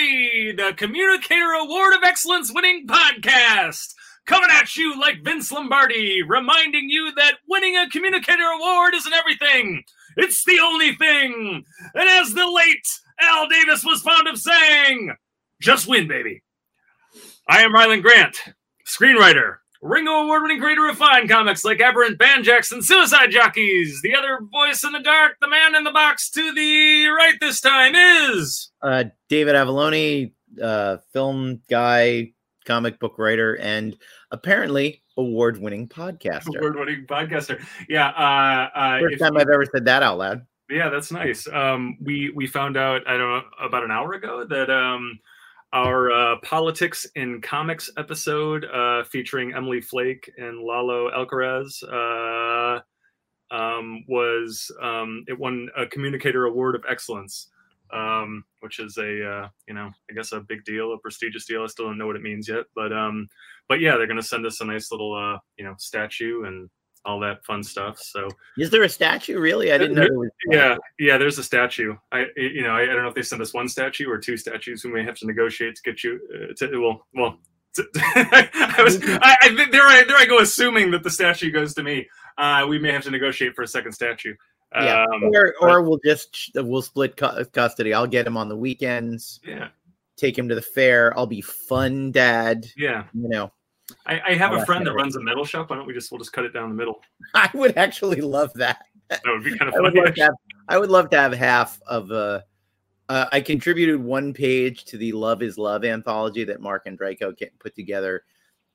The Communicator Award of Excellence winning podcast. Coming at you like Vince Lombardi, reminding you that winning a Communicator Award isn't everything. It's the only thing. And as the late Al Davis was fond of saying, just win, baby. I am Rylend Grant, screenwriter, Ringo Award winning creator of fine comics like Aberrant Banjax and Suicide Jockeys. The other voice in the dark, the man in the box to the right this time is uh, David Avallone, uh, film guy, comic book writer, and apparently award winning podcaster. Award winning podcaster. Yeah. Uh, uh, First time I've ever said that out loud. Yeah, that's nice. Um, we we found out I don't know about an hour ago that um, our uh, politics in comics episode uh, featuring Emily Flake and Lalo Alcaraz uh, um, was um, it won a communicator award of excellence, um, which is a uh, you know I guess a big deal, a prestigious deal. I still don't know what it means yet, but um, but yeah, they're to send us a nice little uh, you know statue and all that fun stuff. So, is there a statue? Really, I didn't know. Was- yeah, yeah. There's a statue. I, you know, I, I, don't know if they sent us one statue or two statues. We may have to negotiate to get you. Uh, to, well, well. To, I was. I, I, there, I there I go, assuming that the statue goes to me. Uh, we may have to negotiate for a second statue. Yeah, um, or, or but, we'll just we'll split custody. I'll get him on the weekends. Yeah, take him to the fair. I'll be fun dad. Yeah, you know. I, I have a friend that runs a metal shop. Why don't we just we'll just cut it down the middle? I would actually love that. That would be kind of funny. I would love to have, I would love to have half of uh, uh, I contributed one page to the Love is Love anthology that Marc Andreyko put together.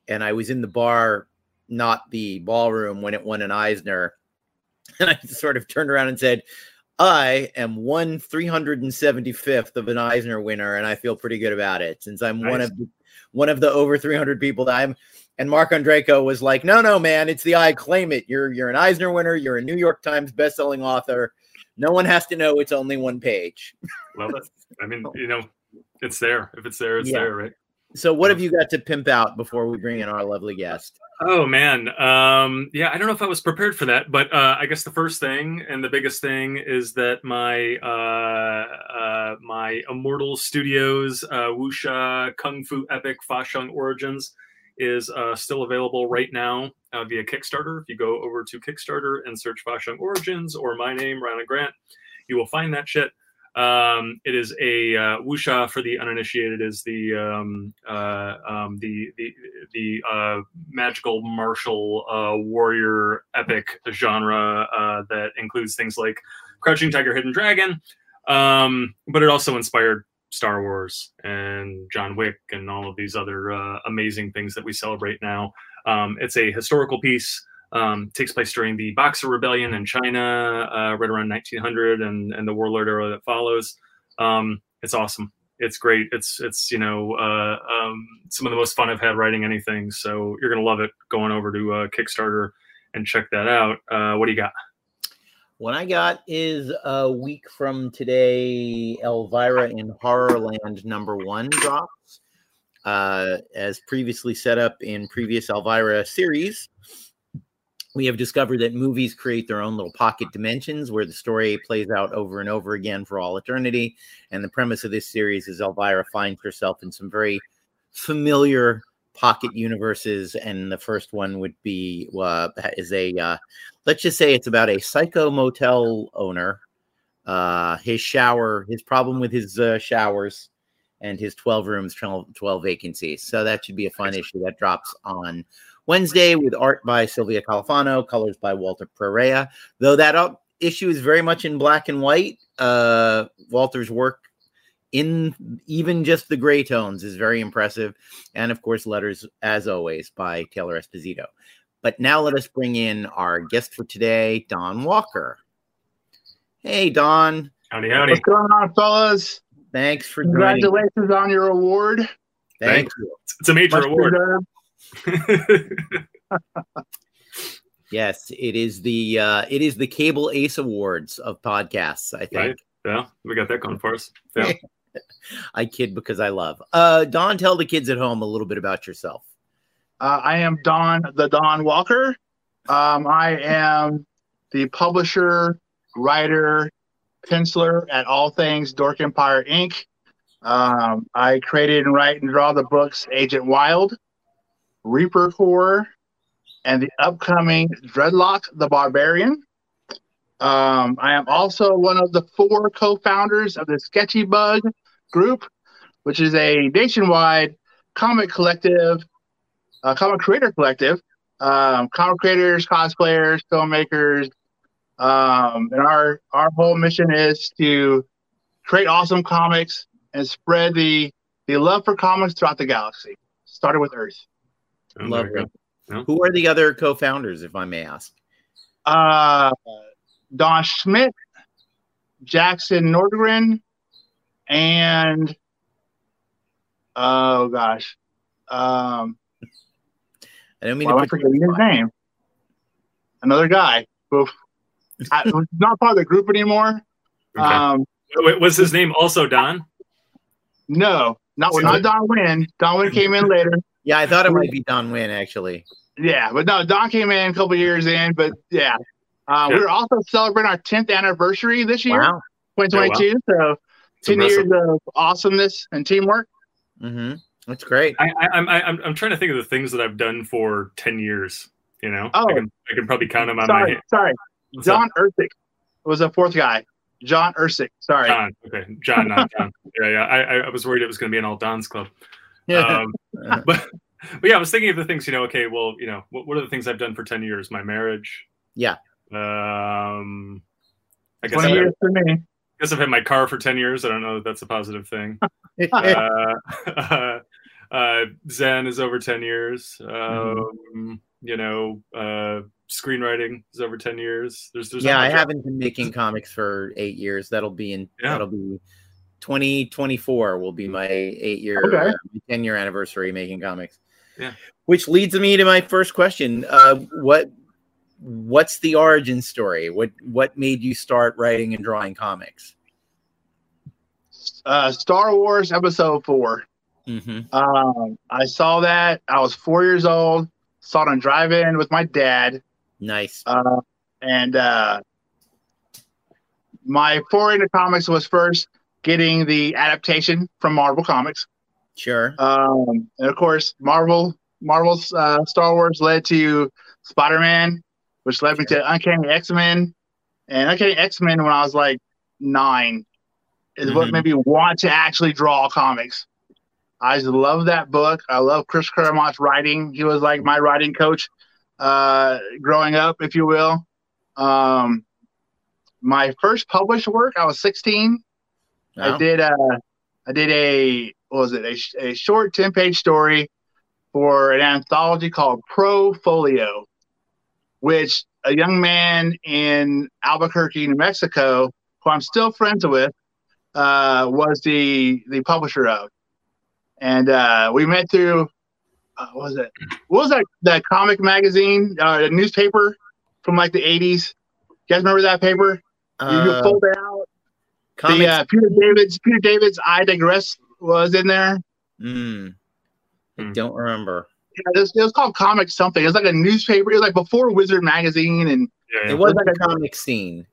And I was in the bar, not the ballroom, when it won an Eisner. And I sort of turned around and said, I am one 375th of an Eisner winner, and I feel pretty good about it since I'm nice. one of the one of the over 300 people that I'm. And Marc Andreyko was like, "No, no, man, it's the I claim it. You're you're an Eisner winner. You're a New York Times bestselling author. No one has to know it's only one page." well, I mean, you know, it's there. If it's there, it's yeah. there, right? So, what have you got to pimp out before we bring in our lovely guest? Oh man, um, yeah, I don't know if I was prepared for that, but uh, I guess the first thing and the biggest thing is that my uh, uh, my Immortal Studios uh, Wuxia Kung Fu epic Fa Sheng Origins is uh, still available right now uh, via Kickstarter. If you go over to Kickstarter and search Fa Sheng Origins or my name, Rylend Grant, you will find that shit. Um, it is a uh, wuxia for the uninitiated is the um, uh, um, the the the uh, magical martial uh, warrior epic genre uh, that includes things like Crouching Tiger, Hidden Dragon, um, but it also inspired Star Wars and John Wick and all of these other uh, amazing things that we celebrate now. Um, it's a historical piece um, takes place during the Boxer Rebellion in China, uh, right around 1900, and and the warlord era that follows. Um, it's awesome. It's great. It's it's you know uh, um, some of the most fun I've had writing anything. So you're gonna love it. Going over to uh, Kickstarter and check that out. Uh, what do you got? What I got is a week from today. Elvira in Horrorland number one drops. Uh, as previously set up in previous Elvira series, we have discovered that movies create their own little pocket dimensions where the story plays out over and over again for all eternity. And the premise of this series is Elvira finds herself in some very familiar pocket universes. And the first one would be uh, is a uh, let's just say it's about a psycho motel owner. Uh, his shower, his problem with his uh, showers, and his 12 rooms, 12, 12 vacancies. So that should be a fun issue that drops on Wednesday with art by Silvia Califano, colors by Walter Pereyra. Though that issue is very much in black and white, uh, Walter's work in even just the gray tones is very impressive. And of course, letters, as always, by Taylor Esposito. But now let us bring in our guest for today, Don Walker. Hey, Don. Howdy, howdy. What's going on, fellas? Thanks for Congratulations joining. on your award. Thank, Thank you. It's a major Much award. yes, it is the uh, it is the Cable Ace Awards of podcasts. I think. Right. Yeah, we got that going for us. Yeah. I kid because I love. Uh, Don, tell the kids at home a little bit about yourself. Uh, I am Don, the Don Walker. Um, I am the publisher, writer, penciler at all things Dork Empire Ink. Um, I created and write and draw the books Agent Wild, Reaper Corps, and the upcoming Dreadlock the Barbarian. Um, I am also one of the four co-founders of the Sketchy Bug group, which is a nationwide comic collective, uh, comic creator collective, um, comic creators, cosplayers, filmmakers, um, and our our whole mission is to create awesome comics and spread the the love for comics throughout the galaxy. Started with Earth. Oh, Love you it. No. Who are the other co-founders, if I may ask? Uh, Don Schmidt, Jackson Nordgren, and oh gosh, um, I don't mean why am I to put you forgetting his the name? Another guy who I, who's not part of the group anymore. Okay. Um, Wait, was his name also Don? no, not Seems not Don Wynn. Don Wynn came in later. Yeah, I thought it might be Don Wynn actually. Yeah, but no, Don came in a couple years in, but yeah. Uh, Yeah. We're also celebrating our 10th anniversary this year, Wow. 2022. So It's 10 impressive. years of awesomeness and teamwork. hmm That's great. I, I, I'm I, I'm I'm trying to think of the things that I've done for ten years. You know, Oh. I can I can probably count them on my Sorry, hand. sorry. What's up? John Ersick was a fourth guy. John Ersick. Sorry. John. Okay, John, not John. yeah, yeah. I, I- I was worried it was going to be an all Don's club. Um, but but yeah, I was thinking of the things. You know, okay, well, you know, what, what are the things I've done for ten years? My marriage. Yeah. Um, I guess 20 I, years for me. I guess I've had my car for ten years. I don't know that that's a positive thing. uh, uh, Zen is over 10 years. Um, You know, uh, screenwriting is over 10 years. There's, there's yeah, I haven't been making comics for eight years. That'll be in Yeah. that'll be 2024 will be my eight year Okay. uh, 10 year anniversary making comics. Yeah. Which leads me to my first question. Uh what what's the origin story? What what made you start writing and drawing comics? Uh, Star Wars Episode 4. Mm-hmm. Um, I saw that. I was four years old. Saw it on drive in with my dad. Nice. Uh, and uh, my foray into comics was first getting the adaptation from Marvel Comics. Sure. Um, and of course, Marvel, Marvel's uh, Star Wars led to Spider Man, which led me to Uncanny X Men. And Uncanny X Men, when I was like nine, is what Mhm. made me want to actually draw comics. I just love that book. I love Chris Claremont's writing. He was like my writing coach uh, growing up, if you will. Um, my first published work, I was 16. I did a, I did a what was it a, a short 10 page story for an anthology called Pro Folio, which a young man in Albuquerque, New Mexico, who I'm still friends with, uh, was the the publisher of, and uh, we met through uh, what was it? What was that that comic magazine, uh, the newspaper from like the 80s? You guys remember that paper? You, you Uh, fold it out. comics. The, uh, Peter David's Peter David's I digress was in there. Mm. I Hmm. don't remember. Yeah, it was, it was called Comic Something. It was like a newspaper. It was like before Wizard magazine, and Yeah, yeah. It was like a a- comic scene.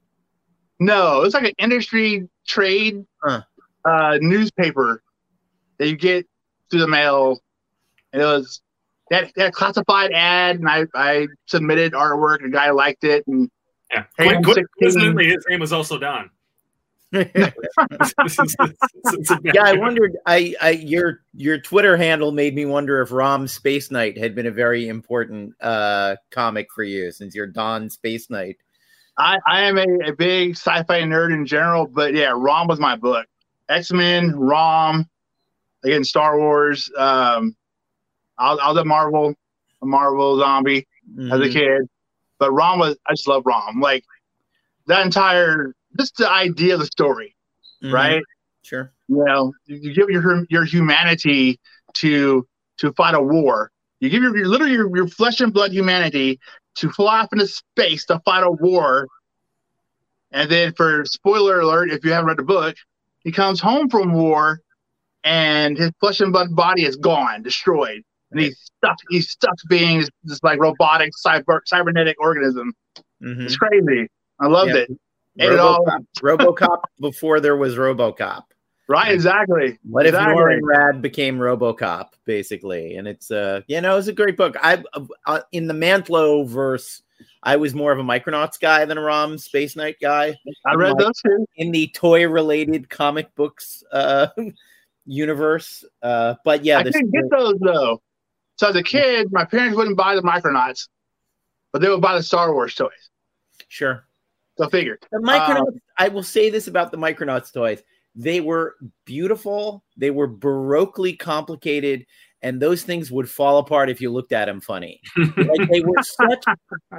no, it was like an industry trade Huh. uh, newspaper that you get through the mail. It was that that classified ad, and I I submitted artwork. A guy liked it, and yeah. Hey, Quite- I'm quite 16. coincidentally, his name was also Don. It's- it's- it's a bad- yeah, I wondered. I, I, your, your Twitter handle made me wonder if Rom Space Knight had been a very important uh, comic for you, since you're Don Space Knight. I, I am a, a big sci-fi nerd in general, but yeah, Rom was my book. X Men, Rom, again Star Wars. Um, I, was- I was a Marvel, a Marvel zombie as a Mhm. kid, but Rom was. I just love Rom. Like that entire, just the idea of the story, Mhm. right? Sure. You know, you, give your your humanity to to fight a war. You give your, your literally your, your flesh and blood humanity to fly off into space to fight a war. And then, for spoiler alert, if you haven't read the book, he comes home from war, and his flesh and blood body is gone, destroyed, and he's stuck. He's stuck being this, this like robotic cyber cybernetic organism. Mhm. It's crazy. I loved it. It. RoboCop, RoboCop before there was RoboCop. Right, exactly. What if exactly. Norrin Radd became RoboCop, basically? And it's uh, you know, it's a great book. I uh, in the Mantlo verse, I was more of a Micronauts guy than a Rom Space Knight guy. I read those too. in the toy related comic books uh universe. Uh, but yeah, I didn't get those though. So as a kid, my parents wouldn't buy the Micronauts, but they would buy the Star Wars toys. sure. So figure. The Micronauts, I will say this about the Micronauts toys. They were beautiful, they were baroquely complicated, and those things would fall apart if you looked at them funny. like they were such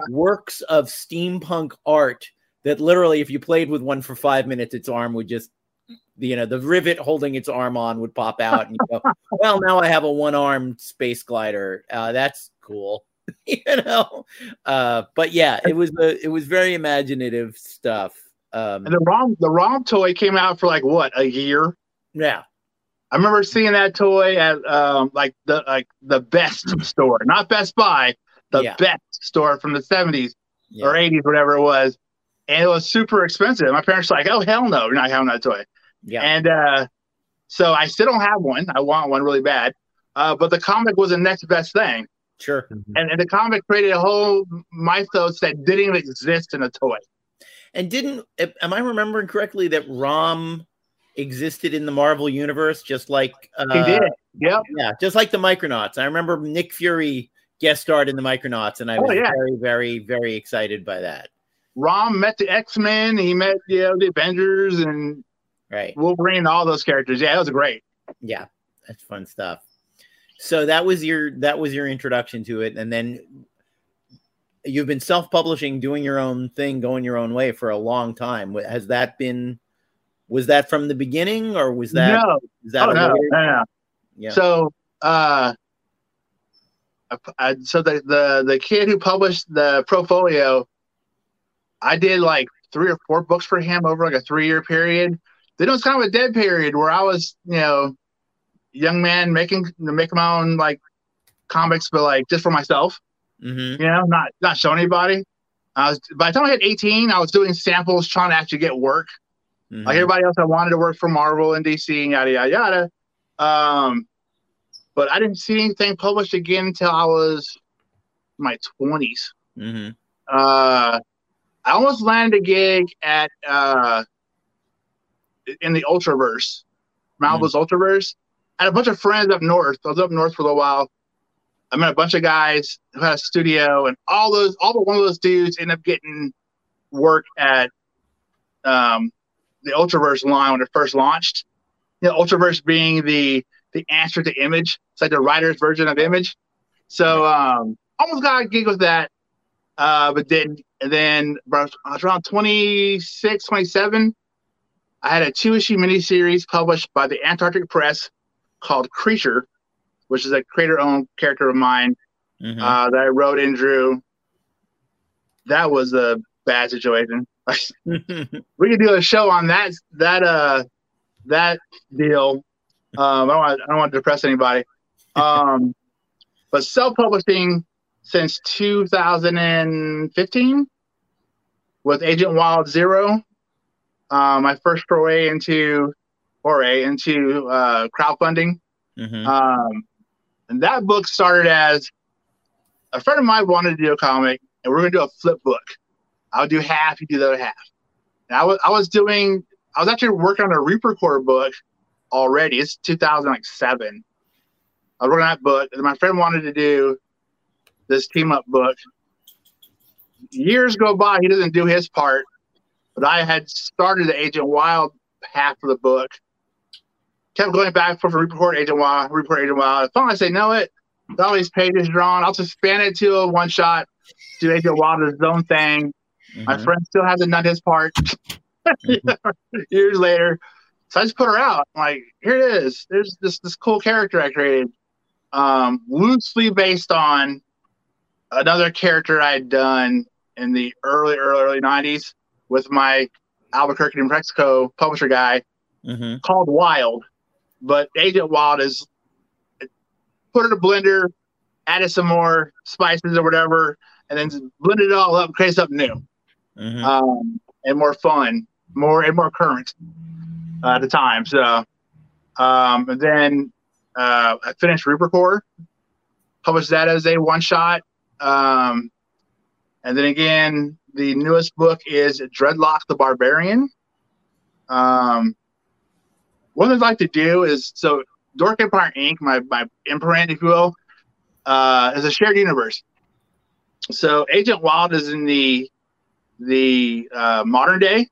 works of steampunk art that literally, if you played with one for five minutes, its arm would just, you know, the rivet holding its arm on would pop out, and you go, "Well, now I have a one-armed space glider. Uh, that's cool." you know, uh, but yeah, it was a, it was very imaginative stuff. Um, And the ROM the ROM toy came out for like what a year. yeah, I remember seeing that toy at um, like the like the best store, not Best Buy, the Yeah. best store from the seventies yeah. or eighties, whatever it was, and it was super expensive. My parents were like, "Oh hell no, you're not having that toy." yeah. And uh, so I still don't have one. I want one really bad. Uh, but the comic was the next best thing, Sure. and, and the comic created a whole mythos that didn't even exist in a toy. And didn't am I remembering correctly that Rom existed in the Marvel universe just like uh, He did. Yep. Yeah, just like the Micronauts. I remember Nick Fury guest starred in the Micronauts, and I Oh, was yeah. very, very, very excited by that. Rom met the X Men. He met you know the Avengers and Right. Wolverine and all those characters. Yeah, it was great. Yeah, that's fun stuff. So that was your that was your introduction to it, and then you've been self-publishing, doing your own thing, going your own way for a long time. Has that been? Was that from the beginning, or was that? no, Is that oh, no, no, no. Yeah. So, uh, I, I, so the, the the kid who published the portfolio I did like three or four books for him over like a three year period. Then it was kind of a dead period where I was, you know, young man making making my own like comics, but like just for myself, Mhm. you know, not not showing anybody. I was by the time I hit 18, I was doing samples, trying to actually get work Mhm. like everybody else, I wanted to work for Marvel and DC and yada yada yada. Um, but I didn't see anything published again until I was in my twenties. Mhm. Uh, I almost landed a gig at uh, in the Ultraverse, Malibu's Ultraverse. I had a bunch of friends up north. I was up north for a little while. I met a bunch of guys who had a studio, and all those, all but one of those dudes ended up getting work at um, the Ultraverse line when it first launched. You know, Ultraverse being the the answer to Image. It's like the writer's version of Image. So um, almost got a gig with that, uh, but then and then I was around 26, 27. I had a two issue miniseries published by the Antarctic Press called Creature, which is a creator owned character of mine Mhm. uh, that I wrote and drew. That was a bad situation. we could do a show on that that uh that deal. Um, I don't want I don't want to depress anybody. Um, but self publishing since 2015 with Agent Wild Zero. Um, my first foray into foray into uh, crowdfunding. Mhm. Um, and that book started as a friend of mine wanted to do a comic, and we are gonna do a flip book. I'll do half, you do the other half. And I was I was doing I was actually working on a Reaper Corps book already. It's 2007. I was working on that book, and my friend wanted to do this team up book. Years go by, he doesn't do his part, but I had started the Agent Wild half of the book. Kept going back for report Agent Wild, report Agent Wild. Finally, I say, know it. All these pages drawn, I'll just span it to a one shot. Do Agent Wild his own thing. My Mhm. friend still hasn't done his part. Years later, so I just put her out. I'm like, here it is. There's this this cool character I created, um, loosely based on another character I had done in the early early early '90s with my Albuquerque, New Mexico publisher guy Mhm. called Wild. But Agent Wild is put it in a blender, added some more spices or whatever, and then blend it all up, create something new Mhm. um, and more fun, more and more current uh, at the time. So Um, and then uh, I finished Reaper Corps, published that as a one shot. Um, and then again, the newest book is Dreadlock the Barbarian. Um, what I'd like to do is so Dork Empire Ink., my, my imprint, if you will, uh, is a shared universe. So Agent Wild is in the the uh, modern day.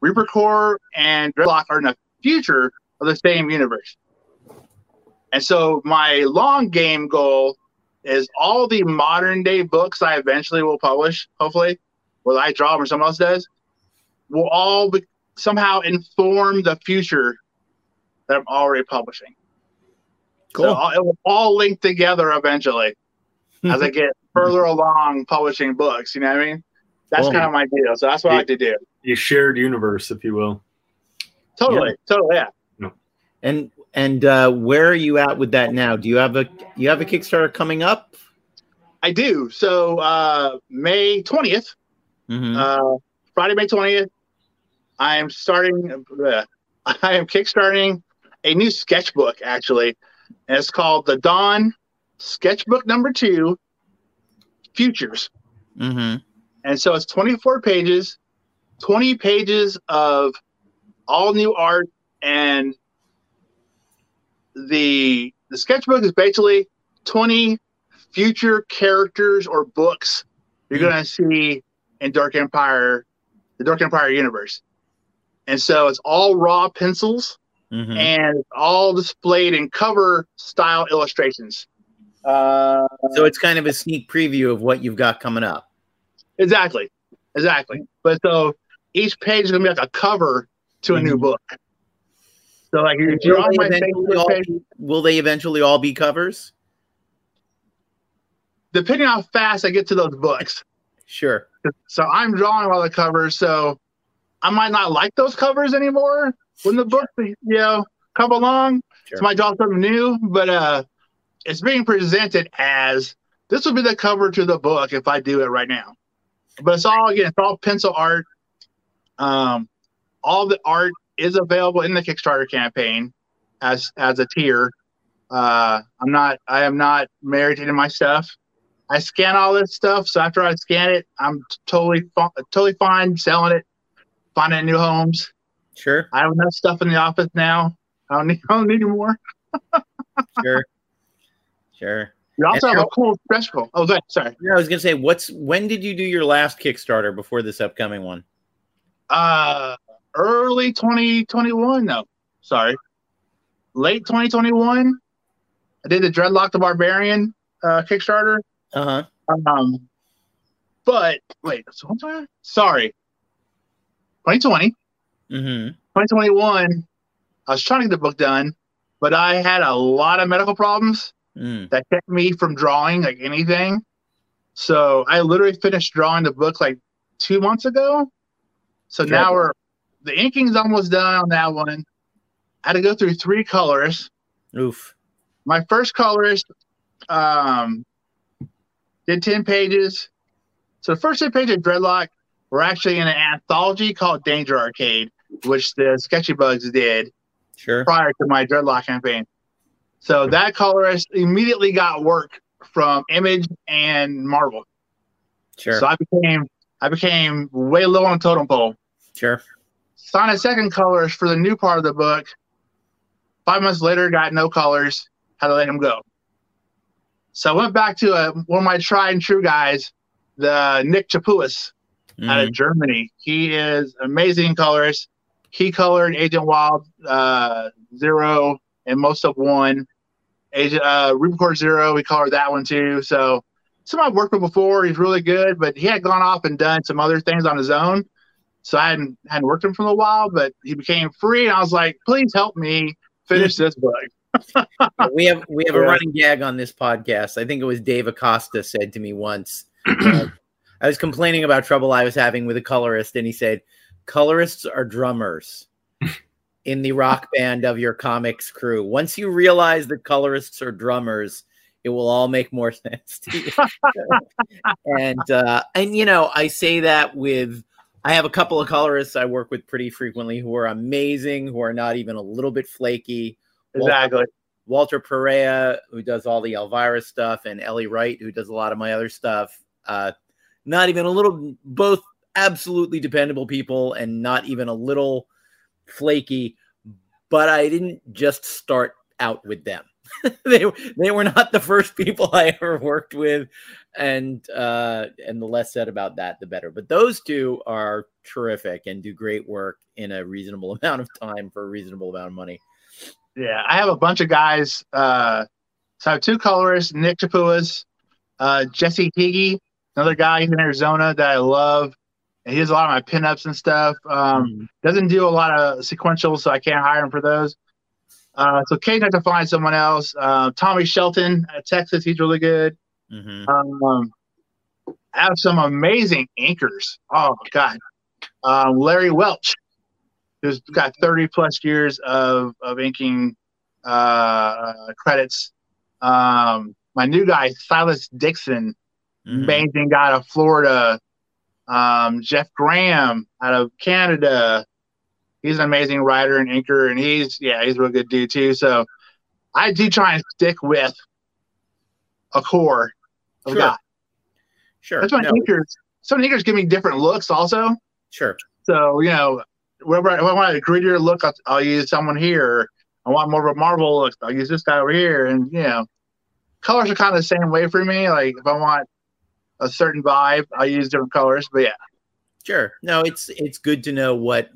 Reaper Corps and Dreadlock are in the future of the same universe. And so my long game goal is all the modern day books I eventually will publish, hopefully, whether I draw them or someone else does, will all be, somehow inform the future that I'm already publishing. Cool. So it will all link together eventually as I get further along publishing books. You know what I mean? That's Cool. kind of my deal. So that's what I like to do. A shared universe, if you will. Totally. Totally. Yeah. And and uh, where are you at with that now? Do you have a you have a Kickstarter coming up? I do. So uh, May 20th, Mhm. uh, Friday, May 20th, I am starting, uh, I am kickstarting a new sketchbook actually. And it's called The Don Sketchbook Number Two Futures. Mhm. And so it's 24 pages, 20 pages of all new art and the the sketchbook is basically 20 future characters or books you're Mm. going to see in Dork Empire, the Dork Empire universe. And so it's all raw pencils Mhm. and all displayed in cover style illustrations. Uh, So it's kind of a sneak preview of what you've got coming up. Exactly, exactly. But so each page is gonna be like a cover to a new Mhm. book. So like you're on they my eventually Facebook all page, be- will they eventually all be covers? depending on how fast I get to those books. Sure. So I'm drawing all the covers. So I might not like those covers anymore when the book, you know, come along. Sure. So might draw something new, but uh, it's being presented as this will be the cover to the book if I do it right now. But it's all again, it's all pencil art. Um, all the art is available in the Kickstarter campaign as as a tier. Uh, I'm not I am not married to any of my stuff. I scan all this stuff, so after I scan it, I'm totally totally fine selling it, finding new homes. Sure. I have enough stuff in the office now. I don't need I don't need any more. Sure. Sure. You also And have how- a cool special. Oh, good. Sorry. Yeah, I was gonna say, what's when did you do your last Kickstarter before this upcoming one? Uh, early 2021. No, sorry, late 2021. I did the Dreadlock the Barbarian uh, Kickstarter. Uh huh. Um, but wait, so? Sorry, 2020. Mm-hmm. 2021. I was trying to get the book done, but I had a lot of medical problems Mm. that kept me from drawing like anything. So I literally finished drawing the book like two months ago. So Sure. now we're the inking's almost done on that one. I had to go through three colors. Oof. My first colorist um, did 10 pages. So the first 10 pages of Dreadlock were actually in an anthology called Danger Arcade, which the Sketchy Bugs did Sure. prior to my dreadlock campaign. So that colorist immediately got work from Image and Marvel. Sure. So I became I became way low on totem pole. Sure. Signed a second colorist for the new part of the book. Five months later, got no colors. Had to let him go. So I went back to uh one of my tried and true guys, the Nick Chapuis out Mhm. of Germany. He is amazing colorist. He colored Agent Wild uh, Zero and most of one. Agent uh, Reaper Corps Zero, he colored that one too. So some I've worked with before. He's really good, but he had gone off and done some other things on his own. So I hadn't hadn't worked him for a while, but he became free, and I was like, please help me finish this book. we have we have a running gag on this podcast. I think it was Dave Acosta said to me once. uh, I was complaining about trouble I was having with a colorist, and he said, "Colorists are drummers in the rock band of your comics crew. Once you realize that colorists are drummers, it will all make more sense to you." and uh, and you know, I say that with I have a couple of colorists I work with pretty frequently who are amazing, who are not even a little bit flaky. Exactly. Walter Pereyra, who does all the Elvira stuff, and Ellie Wright, who does a lot of my other stuff. Uh, not even a little, both absolutely dependable people and not even a little flaky. But I didn't just start out with them. they they were not the first people I ever worked with, and uh, and the less said about that, the better. But those two are terrific and do great work in a reasonable amount of time for a reasonable amount of money. Yeah, I have a bunch of guys. Uh, so I have two colorists, Nick Chapuas, uh, Jesse Higgy, another guy in Arizona that I love. And he does a lot of my pinups and stuff. Um, mm-hmm. Doesn't do a lot of sequential, so I can't hire him for those. Uh, so Kate had to find someone else. Uh, Tommy Shelton at Texas, he's really good. Mm-hmm. Um, I have some amazing inkers. Oh God, um, Larry Welch, who's got 30 plus years of of inking uh, credits. Um, my new guy, Silas Dixon, mm-hmm. amazing guy out of Florida. Um, Jeff Graham out of Canada he's an amazing writer and inker, and he's yeah, he's a real good dude too. So I do try and stick with a core of sure. guys. Sure. That's why no. inkers. Some inkers give me different looks also. Sure. So you know, wherever I, if I want a grittier look, I'll, I'll use someone here. I want more of a Marvel look. I'll use this guy over here, and you know, colors are kind of the same way for me. Like if I want a certain vibe, I use different colors. But yeah, sure. No, it's it's good to know what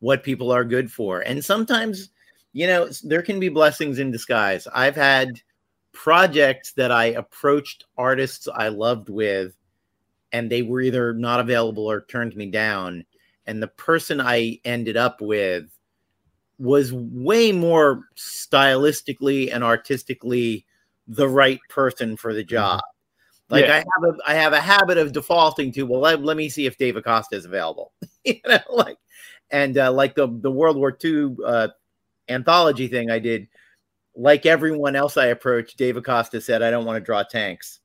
what people are good for. And sometimes, you know, there can be blessings in disguise. I've had projects that I approached artists I loved with, and they were either not available or turned me down. And the person I ended up with was way more stylistically and artistically the right person for the mm-hmm. job. Like yeah. I have a I have a habit of defaulting to well let, let me see if Dave Acosta is available. you know, like and uh, like the the World War II uh, anthology thing I did, like everyone else I approached, Dave Acosta said, "I don't want to draw tanks,"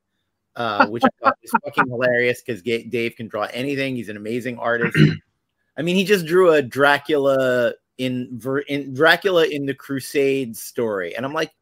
uh, which I thought was fucking hilarious because Dave can draw anything. He's an amazing artist. I mean, he just drew a Dracula in, in Dracula in the Crusades story, and I'm like,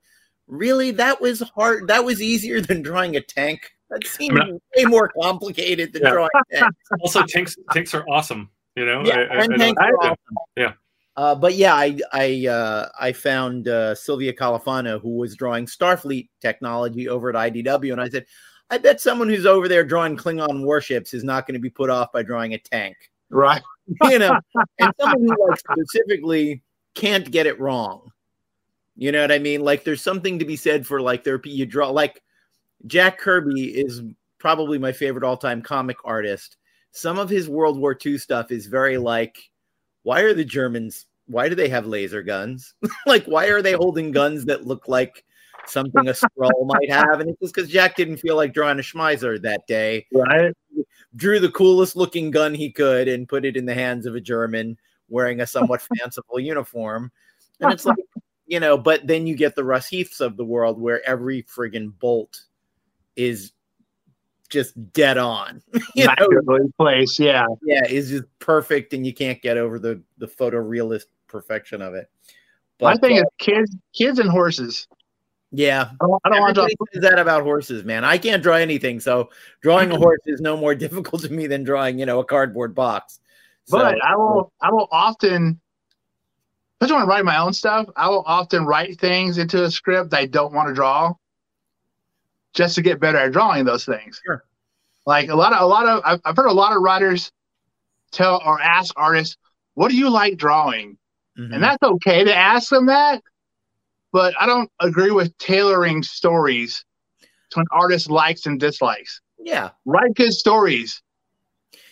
really? That was hard. That was easier than drawing a tank. That seems I mean, way more complicated than yeah. drawing tanks. Also, tanks tanks are awesome. You know, yeah, I, and I, I, awesome. yeah. Uh, but yeah, I I uh, I found uh, Silvia Califano who was drawing Starfleet technology over at IDW, and I said, I bet someone who's over there drawing Klingon warships is not going to be put off by drawing a tank, right? you know, and someone who like specifically can't get it wrong. You know what I mean? Like, there's something to be said for like there you draw like Jack Kirby is probably my favorite all time comic artist some of his World War II stuff is very like, why are the Germans? Why do they have laser guns? like, why are they holding guns that look like something a scroll might have? And it's just because Jack didn't feel like drawing a Schmeisser that day. Right. Drew the coolest looking gun he could and put it in the hands of a German wearing a somewhat fanciful uniform. And it's like, you know, but then you get the Russ Heaths of the world where every friggin' bolt is just dead on. you know? place, yeah, yeah, is just perfect, and you can't get over the the photorealist perfection of it. But, My thing uh, is kids, kids and horses. Yeah, I don't, I don't want to say that about horses, man. I can't draw anything, so drawing a horse is no more difficult to me than drawing, you know, a cardboard box. So, but I will, I will often, especially when I write my own stuff, I will often write things into a script I don't want to draw just to get better at drawing those things. Sure. Like a lot of a lot of I've, I've heard a lot of writers tell or ask artists, "What do you like drawing?" Mm-hmm. And that's okay to ask them that, but I don't agree with tailoring stories to an artist likes and dislikes. Yeah, write good stories.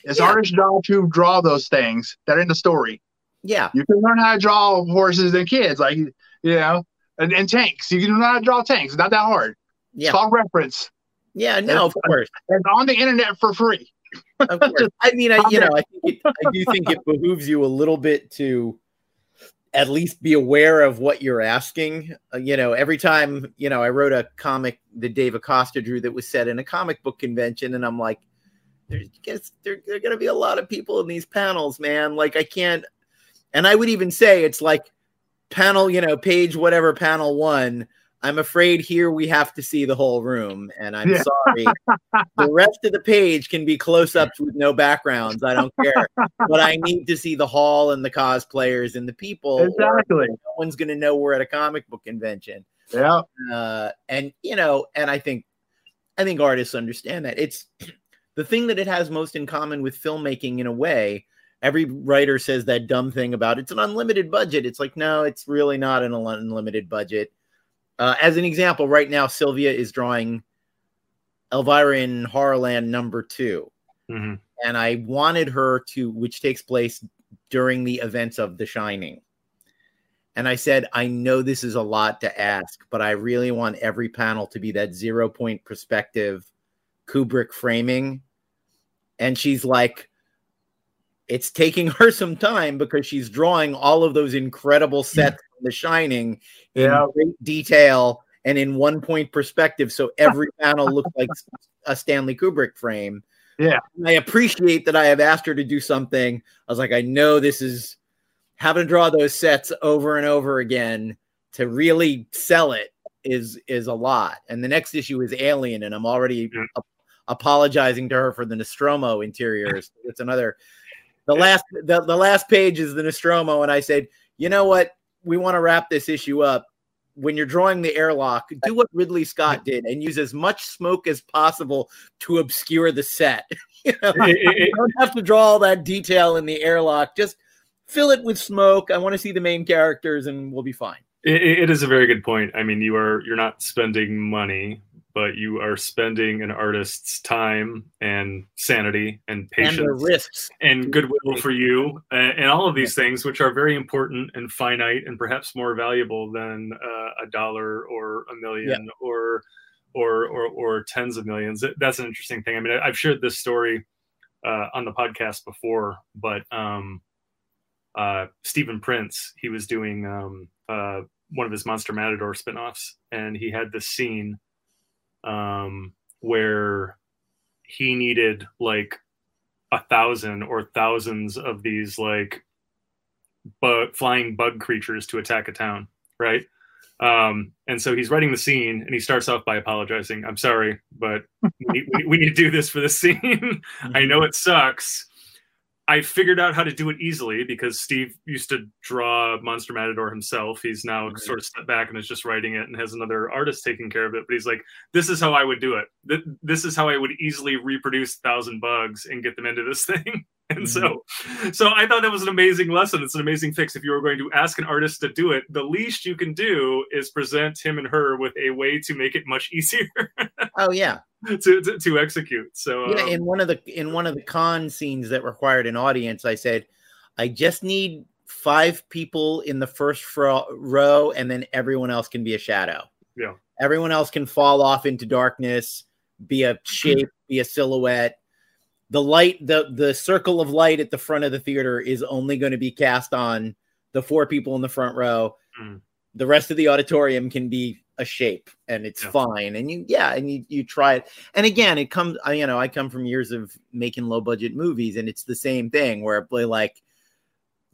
It's yeah. artist's job to draw those things that are in the story. Yeah, you can learn how to draw horses and kids, like you know, and, and tanks. You can learn how to draw tanks. It's not that hard. Yeah. It's called reference. Yeah, no, of course. It's on the internet for free. of course. I mean, I you know, I think it, I do think it behooves you a little bit to at least be aware of what you're asking. Uh, you know, every time, you know, I wrote a comic that Dave Acosta drew that was set in a comic book convention, and I'm like, there's guess there, there are going to be a lot of people in these panels, man. Like I can't, and I would even say it's like panel, you know, page whatever panel one. I'm afraid here we have to see the whole room, and I'm Yeah. sorry. the rest of the page can be close-ups with no backgrounds. I don't care, but I need to see the hall and the cosplayers and the people. Exactly. No one's going to know we're at a comic book convention Yeah. uh, and you know, and I think, I think artists understand that it's the thing that it has most in common with filmmaking in a way. Every writer says that dumb thing about it's an unlimited budget. It's like no, it's really not an unlimited budget. Uh, as an example, right now Sylvia is drawing Elvira in Horrorland number two, Mhm. and I wanted her to, which takes place during the events of The Shining. And I said, I know this is a lot to ask, but I really want every panel to be that zero point perspective Kubrick framing. And she's like, it's taking her some time because she's drawing all of those incredible mm. sets from The Shining in Yeah. great detail and in one point perspective. So every panel looks like a Stanley Kubrick frame. Yeah. And I appreciate that I have asked her to do something. I was like, I know this is having to draw those sets over and over again to really sell it is is a lot. And the next issue is Alien, and I'm already Yeah. ap- apologizing to her for the Nostromo interiors. It's another. The last the, the last page is the Nostromo, and I said, you know what? We want to wrap this issue up. When you're drawing the airlock, do what Ridley Scott did and use as much smoke as possible to obscure the set. you know? It- it- you don't have to draw all that detail in the airlock. Just fill it with smoke. I want to see the main characters, and we'll be fine. It, it is a very good point. I mean, you are you're not spending money, but you are spending an artist's time and sanity and patience and risks. and goodwill for you, and, and all of these things, which are very important and finite, and perhaps more valuable than uh, a dollar or a million or, or or or tens of millions. That's an interesting thing. I mean, I've shared this story uh, on the podcast before, but um, uh, Stephen Prince, he was doing um, uh, one of his Monster Matador spinoffs, and he had this scene um, where he needed like a thousand or thousands of these like bug, flying bug creatures to attack a town, right? Um, and so he's writing the scene, and he starts off by apologizing. I'm sorry, but we, we, we need to do this for the scene. I know it sucks. I figured out how to do it easily because Steve used to draw Monster Matador himself. He's now Right. sort of stepped back and is just writing it and has another artist taking care of it. But he's like, this is how I would do it. This is how I would easily reproduce a thousand bugs and get them into this thing. And so, so I thought that was an amazing lesson. It's an amazing fix. If you were going to ask an artist to do it, the least you can do is present him and her with a way to make it much easier Oh yeah, to, to, to execute. So, yeah. um, In one of the in one of the con scenes that required an audience, I said, I just need five people in the first fro- row, and then everyone else can be a shadow. Yeah. Everyone else can fall off into darkness, be a shape, be a silhouette. The light, the the circle of light at the front of the theater is only going to be cast on the four people in the front row. Mm. The rest of the auditorium can be a shape, and it's Yeah. fine. And you, yeah, and you you try it. And again, it comes. I, you know, I come from years of making low budget movies, and it's the same thing where I play like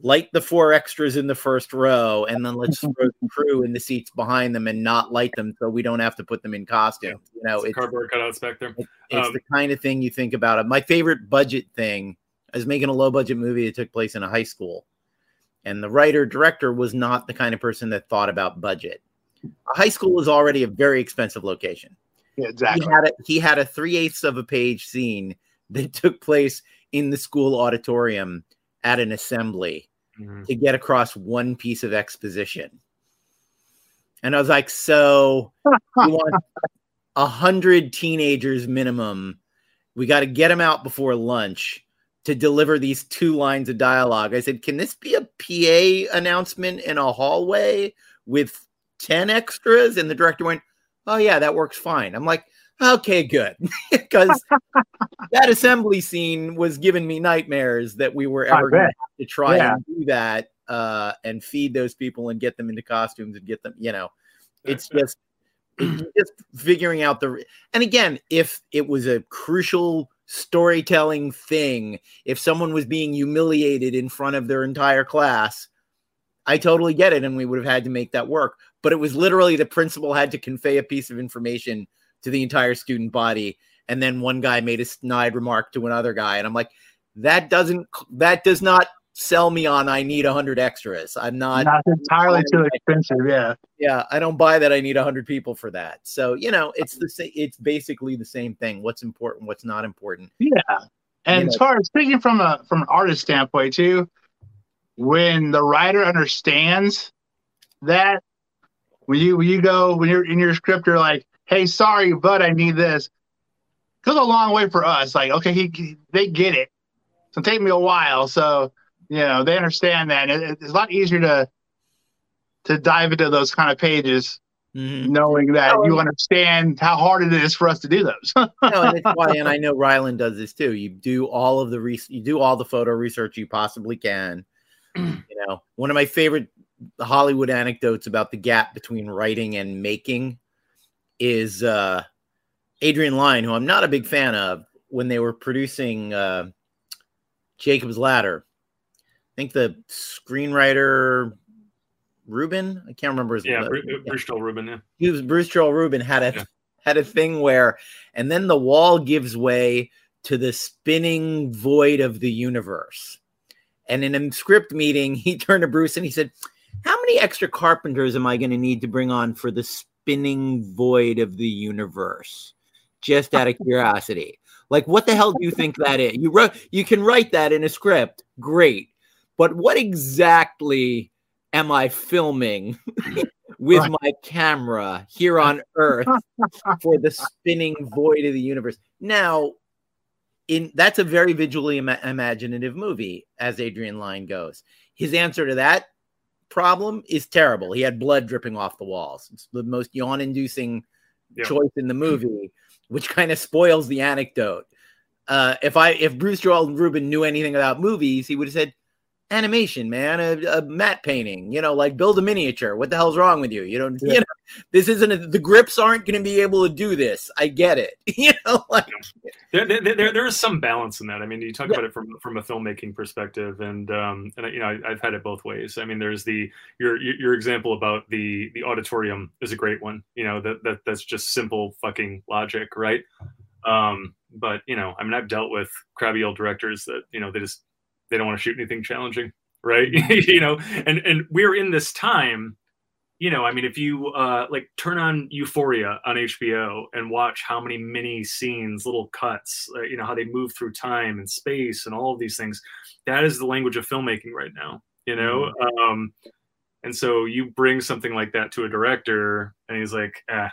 light the four extras in the first row, and then let's throw the crew in the seats behind them and not light them, so we don't have to put them in costume. You know, some it's cardboard cutouts back there. it's Um, the kind of thing you think about. My favorite budget thing I was making a low budget movie that took place in a high school, and the writer director was not the kind of person that thought about budget. A high school is already a very expensive location. Yeah, exactly. He had a, he had a three eighths of a page scene that took place in the school auditorium at an assembly Mhm. to get across one piece of exposition. And I was like, so we want a hundred teenagers minimum. We got to get them out before lunch to deliver these two lines of dialogue. I said, can this be a PA announcement in a hallway with 10 extras? And the director went, oh, yeah, that works fine. I'm like, okay, good. Because that assembly scene was giving me nightmares that we were ever going bet. to try Yeah. and do that uh, and feed those people and get them into costumes and get them, you know, it's just it's just figuring out the and again if it was a crucial storytelling thing. If someone was being humiliated in front of their entire class, I totally get it, and we would have had to make that work. But it was literally the principal had to convey a piece of information to the entire student body, and then one guy made a snide remark to another guy, and I'm like, that doesn't that does not sell me on I need a hundred extras. I'm not Not entirely too expensive. Yeah. yeah, I don't buy that I need a hundred people for that. So you know, it's the same. It's basically the same thing. What's important, what's not important. Yeah. And You as know- far as speaking from a from an artist standpoint too, when the writer understands that when you when you go when you're in your script, you're like, hey, sorry, but I need this. Goes a long way for us. Like, okay, he, he- they get it. So take me a while. So you know they understand that. It, it's a lot easier to to dive into those kind of pages, Mhm. knowing that Oh, you and- understand how hard it is for us to do those. no, and it's why, and I know Rylend does this too. You do all of the re- you do all the photo research you possibly can. you know, one of my favorite Hollywood anecdotes about the gap between writing and making is uh, Adrian Lyne, who I'm not a big fan of, when they were producing uh, Jacob's Ladder. I think the screenwriter Rubin, I can't remember his Yeah, name. Bru- Bruce Joel Rubin. Yeah. he was Bruce Joel Rubin had a Yeah. had a thing where, and then the wall gives way to the spinning void of the universe. And in a script meeting, he turned to Bruce and he said, "How many extra carpenters am I going to need to bring on for the spinning void of the universe?" Just out of curiosity, like what the hell do you think that is? You wrote, you can write that in a script, great, but what exactly am I filming with Right. my camera here on Earth for the spinning void of the universe? Now, in that's a very visually ima- imaginative movie, as Adrian Lyne goes. His answer to that problem is terrible. He had blood dripping off the walls. It's the most yawn-inducing Yeah. choice in the movie, which kind of spoils the anecdote. Uh, if I if Bruce Joel Rubin knew anything about movies, he would have said, "Animation, man, a, a matte painting. You know, like build a miniature. What the hell's wrong with you? You don't. Yeah. You know, this isn't. A, the grips aren't going to be able to do this. I get it. You know, like There, there, there, there is some balance in that. I mean, you talk Yeah. about it from from a filmmaking perspective, and um, and you know, I, I've had it both ways. I mean, there's the your your your example about the the auditorium is a great one. You know, that that that's just simple fucking logic, right? Um, but you know, I mean, I've dealt with crabby old directors that you know they just they don't want to shoot anything challenging, right? you know, and and we're in this time you know, I mean, if you uh, like turn on Euphoria on HBO and watch how many mini scenes, little cuts, uh, you know, how they move through time and space and all of these things, that is the language of filmmaking right now, you know? Um, and so you bring something like that to a director and he's like, eh,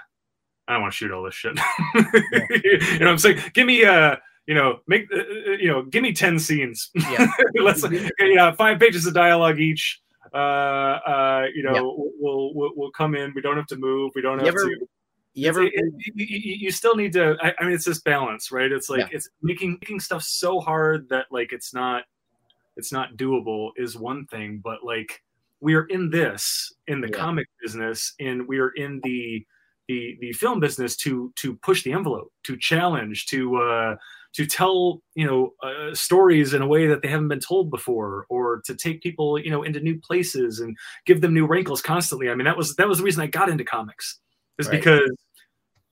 I don't want to shoot all this shit. you know what I'm saying? Give me, uh, you know, make, uh, uh, you know, give me 10 scenes. Yeah. Let's, yeah, five pages of dialogue each uh, uh, you know, Yeah. we'll, we'll we'll come in. We don't have to move. We don't You have ever- to. you ever It- it- you, you- you still need to. I, I mean, it's this balance, right? It's like Yeah. it's making making stuff so hard that like it's not it's not doable is one thing, but like we are in this in the Yeah. comic business, and we are in the the the film business to to push the envelope, to challenge, to uh, to tell you know uh, stories in a way that they haven't been told before, or to take people you know into new places and give them new wrinkles constantly. I mean, that was that was the reason I got into comics, is Right. because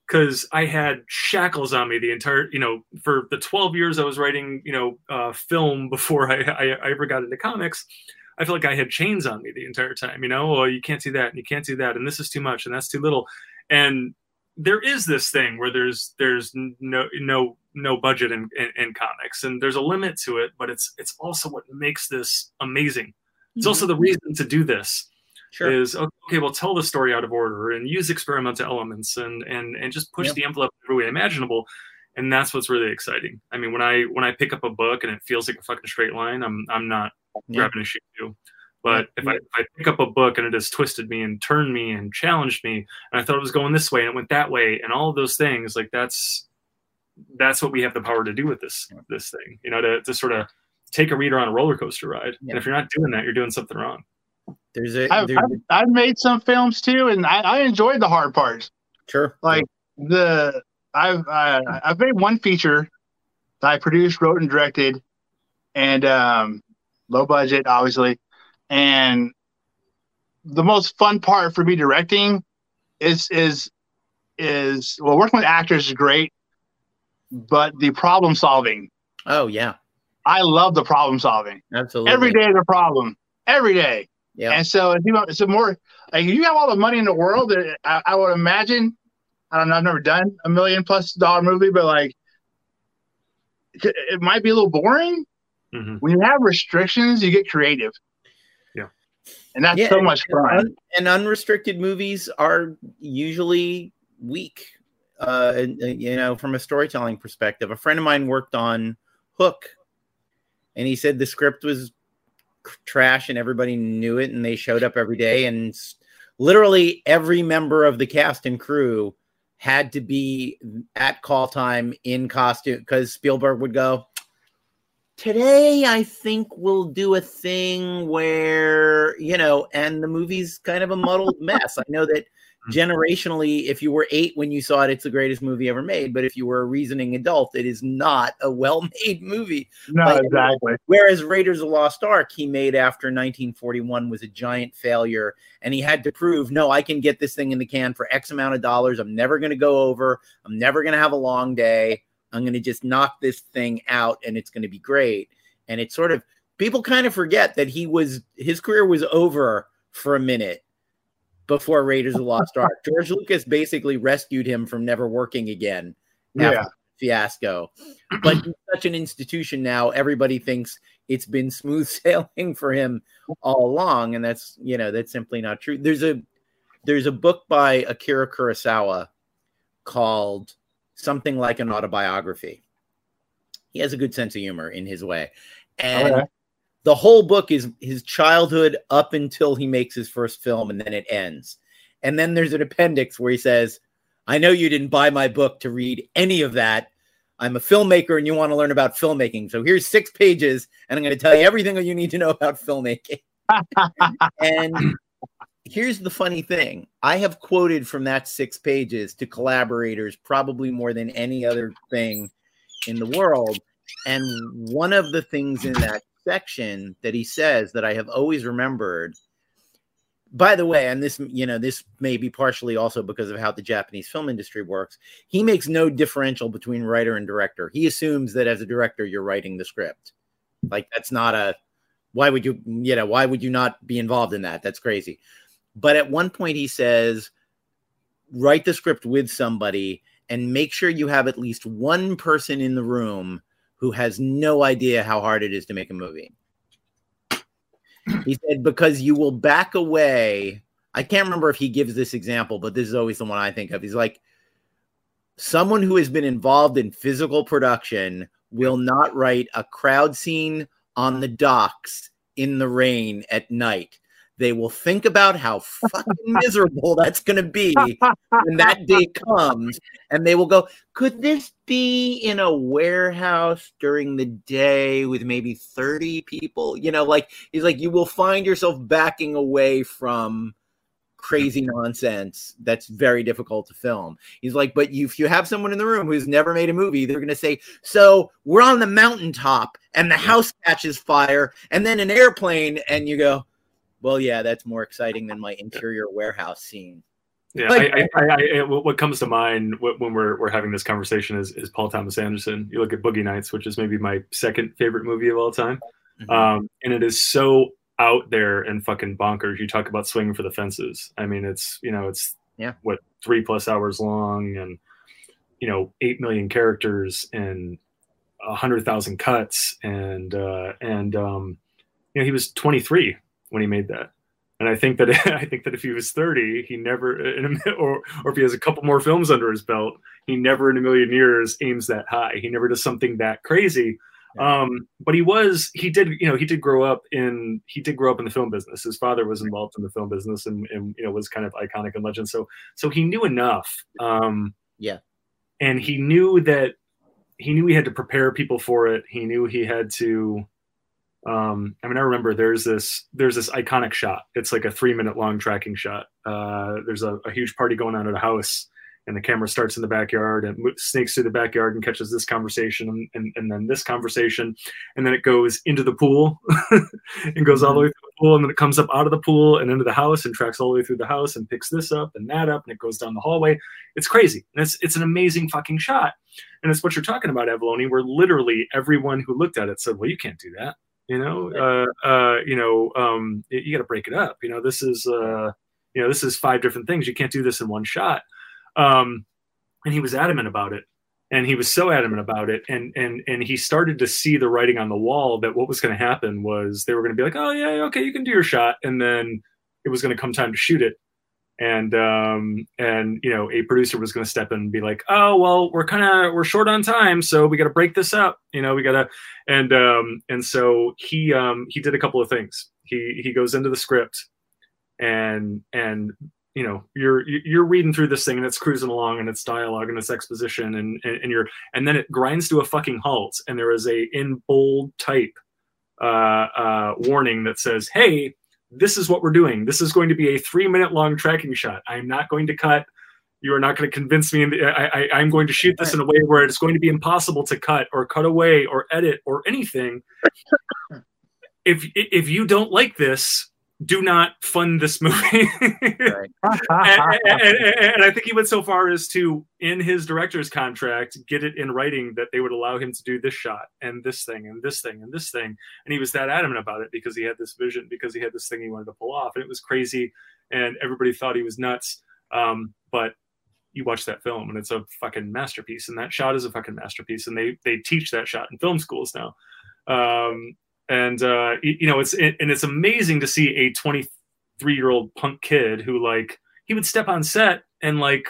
because I had shackles on me the entire you know for the twelve years I was writing you know uh, film before I, I I ever got into comics. I feel like I had chains on me the entire time. You know, oh, you can't do that, and you can't do that, and this is too much, and that's too little. And there is this thing where there's there's no no no budget in, in, in comics, and there's a limit to it, but it's it's also what makes this amazing. It's also mm-hmm. the reason to do this sure. is okay. Well, tell the story out of order and use experimental elements and and and just push Yeah. the envelope every way imaginable. And that's what's really exciting. I mean, when I when I pick up a book and it feels like a fucking straight line, I'm I'm not Yeah. grabbing a shoe. But if, I, if I pick up a book and it has twisted me and turned me and challenged me, and I thought it was going this way and it went that way, and all of those things, like that's that's what we have the power to do with this Yeah. this thing. You know, to to sort of take a reader on a roller coaster ride. Yeah. And if you're not doing that, you're doing something wrong. There's a I've, I've, I've made some films too, and I, I enjoyed the hard parts. sure. Like the I've uh, I've made one feature I produced, wrote, and directed, and um, low budget, obviously. And the most fun part for me directing is is is well, working with actors is great, but the problem solving. Oh yeah, I love the problem solving. absolutely. Every day is a problem. Every day. Yeah. And so it's, you know, it's a more like you have all the money in the world. I, I would imagine. I don't know. I've never done a million plus dollar movie, but like it, it might be a little boring. Mhm. When you have restrictions, you get creative. Yeah. And that's Yeah, so much and, fun. un- and unrestricted movies are usually weak. Uh, uh, you know, from a storytelling perspective, a friend of mine worked on Hook, and he said the script was trash, and everybody knew it, and they showed up every day, and literally every member of the cast and crew had to be at call time in costume because Spielberg would go. Today, I think we'll do a thing where, you know, and the movie's kind of a muddled mess. I know that Mm-hmm. generationally, if you were eight when you saw it, it's the greatest movie ever made. But if you were a reasoning adult, it is not a well made movie. no, exactly. Whereas Raiders of the Lost Ark, he made after 1941 was a giant failure, and he had to prove, no, I can get this thing in the can for X amount of dollars. I'm never going to go over. I'm never going to have a long day. I'm going to just knock this thing out, and it's going to be great. And it's sort of people kind of forget that he was his career was over for a minute before Raiders of the Lost Ark. George Lucas basically rescued him from never working again after Yeah. fiasco. But he's such an institution now, everybody thinks it's been smooth sailing for him all along, and that's you know that's simply not true. There's a there's a book by Akira Kurosawa called something like an autobiography. He has a good sense of humor in his way, and. The whole book is his childhood up until he makes his first film, and then it ends. And then there's an appendix where he says, "I know you didn't buy my book to read any of that." I'm a filmmaker and you want to learn about filmmaking. So here's six pages, and I'm going to tell you everything that you need to know about filmmaking. and here's the funny thing I have quoted from that six pages to collaborators probably more than any other thing in the world. And one of the things in that section that he says that I have always remembered, by the way, and this, you know, this may be partially also because of how the Japanese film industry works. He makes no differential between writer and director. He assumes that as a director, you're writing the script. Like that's not a why would you, you know, why would you not be involved in that? That's crazy. But at one point, he says, write the script with somebody and make sure you have at least one person in the room who has no idea how hard it is to make a movie. He said, because you will back away. I can't remember if he gives this example, but this is always the one I think of. He's like, someone who has been involved in physical production will not write a crowd scene on the docks in the rain at night. They will think about how fucking miserable that's going to be when that day comes. And they will go, could this be in a warehouse during the day with maybe 30 people? You know, like, he's like, you will find yourself backing away from crazy nonsense that's very difficult to film. He's like, but you, if you have someone in the room who's never made a movie, they're going to say, so we're on the mountaintop and the house catches fire and then an airplane. And you go, well, yeah, that's more exciting than my interior warehouse scene. Yeah, Like- I, I, I, I, what what comes to mind when we're we're having this conversation is, is Paul Thomas Anderson. You look at Boogie Nights, which is maybe my second favorite movie of all time, Mhm. um, and it is so out there and fucking bonkers. You talk about swinging for the fences. I mean, it's you know, it's Yeah. what three plus hours long, and you know, eight million characters and a hundred thousand cuts, and uh, and um, you know, he was 23 when he made that. And I think that I think that if he was 30, he never, in a, or or if he has a couple more films under his belt, he never in a million years aims that high. He never does something that crazy. Um, but he was, he did, you know, he did grow up in, he did grow up in the film business. His father was involved in the film business and, and you know was kind of iconic and legend. So so he knew enough. Um, Yeah. and he knew that he knew he had to prepare people for it. He knew he had to um i mean i remember there's this there's this iconic shot. It's like a three minute long tracking shot. Uh there's a, a huge party going on at a house and the camera starts in the backyard and snakes through the backyard and catches this conversation and, and, and then this conversation and then it goes into the pool and goes all the way through the pool and then it comes up out of the pool and into the house and tracks all the way through the house and picks this up and that up and it goes down the hallway. It's crazy. And it's it's an amazing fucking shot. And it's what you're talking about Avallone where literally everyone who looked at it said well you can't do that you know uh, uh, you know um, you got to break it up you know this is uh, you know this is five different things you can't do this in one shot um, and he was adamant about it. And he was so adamant about it, and and and he started to see the writing on the wall that what was going to happen was they were going to be like, oh yeah, okay, you can do your shot, and then it was going to come time to shoot it, and um and you know a producer was going to step in and be like oh well we're kind of we're short on time so we got to break this up you know we got to and um and so he um he did a couple of things. He he goes into the script and and you know you're you're reading through this thing and it's cruising along and it's dialogue and it's exposition and, and and, you're and then it grinds to a fucking halt and there is a in bold type uh, uh, warning that says hey this is what we're doing. This is going to be a three minute long tracking shot. I'm not going to cut. You are not going to convince me I, I, i'm going to shoot this in a way where it's going to be impossible to cut or cut away or edit or anything. If if you don't like this do not fund this movie. and, and, and, I think he went so far as to, in his director's contract, get it in writing that they would allow him to do this shot and this thing and this thing and this thing. And he was that adamant about it because he had this vision, because he had this thing he wanted to pull off. And it was crazy. And everybody thought he was nuts. Um, but you watch that film and it's a fucking masterpiece. And that shot is a fucking masterpiece. And they, they teach that shot in film schools now. Um, and uh, you know it's it, and it's amazing to see a 23 year old punk kid who like he would step on set and like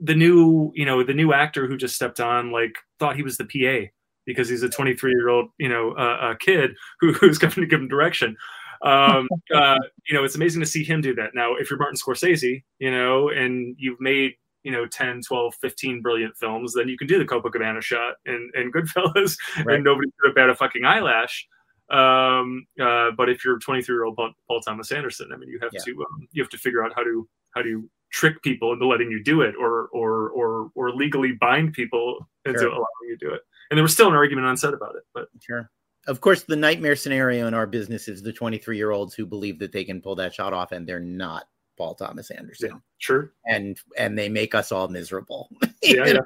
the new you know the new actor who just stepped on like thought he was the PA because he's a 23 year old you know uh, uh, kid who, who's coming to give him direction. Um, uh, you know, it's amazing to see him do that. Now, if you're Martin Scorsese, you know, and you've made you know 10 12 15 brilliant films then you can do the copacabana shot and, and goodfellas right. and nobody could have bat a fucking eyelash um, uh, but if you're 23 year old Paul, Paul, Thomas Anderson, I mean, you have yeah. to um, you have to figure out how to how to trick people into letting you do it, or or or or legally bind people into sure. allowing you to do it. And there was still an argument on set about it, but sure. Of course, the nightmare scenario in our business is the 23 year olds who believe that they can pull that shot off, and they're not Paul Thomas Anderson. Yeah, sure. And and they make us all miserable. yeah, yeah.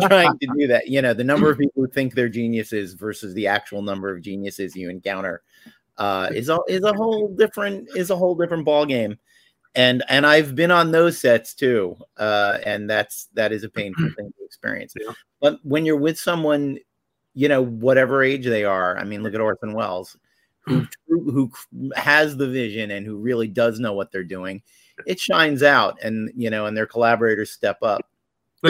Trying to do that. You know, the number of people who think they're geniuses versus the actual number of geniuses you encounter uh, is a is a whole different is a whole different ball game. And and I've been on those sets too, uh, and that's that is a painful thing to experience. Yeah. But when you're with someone, you know, whatever age they are, I mean, look at Orson Welles, who who has the vision and who really does know what they're doing. It shines out, and you know, and their collaborators step up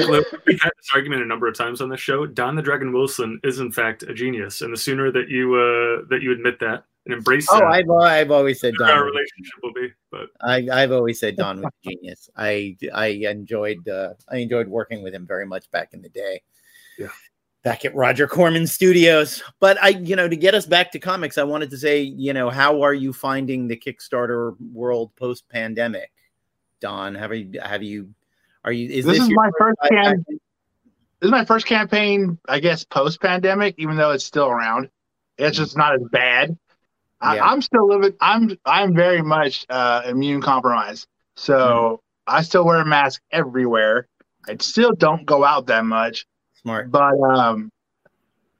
like we've had this argument a number of times on the show. Don the Dragon Wilson is in fact a genius, and the sooner that you uh, that you admit that and embrace oh, that, I've I've always said Don. Our relationship will be, but I I've always said Don was a genius. I I enjoyed uh, I enjoyed working with him very much back in the day. Yeah. Back at Roger Corman Studios, but I, you know, to get us back to comics, I wanted to say, you know, how are you finding the Kickstarter world post pandemic, Don? Have you have you are you? Is this, this is my first cam- This is my first campaign, I guess, post pandemic. Even though it's still around, it's just not as bad. I, am still living. I'm I'm very much uh, immune compromised, so mm I still wear a mask everywhere. I still don't go out that much. Smart, but um,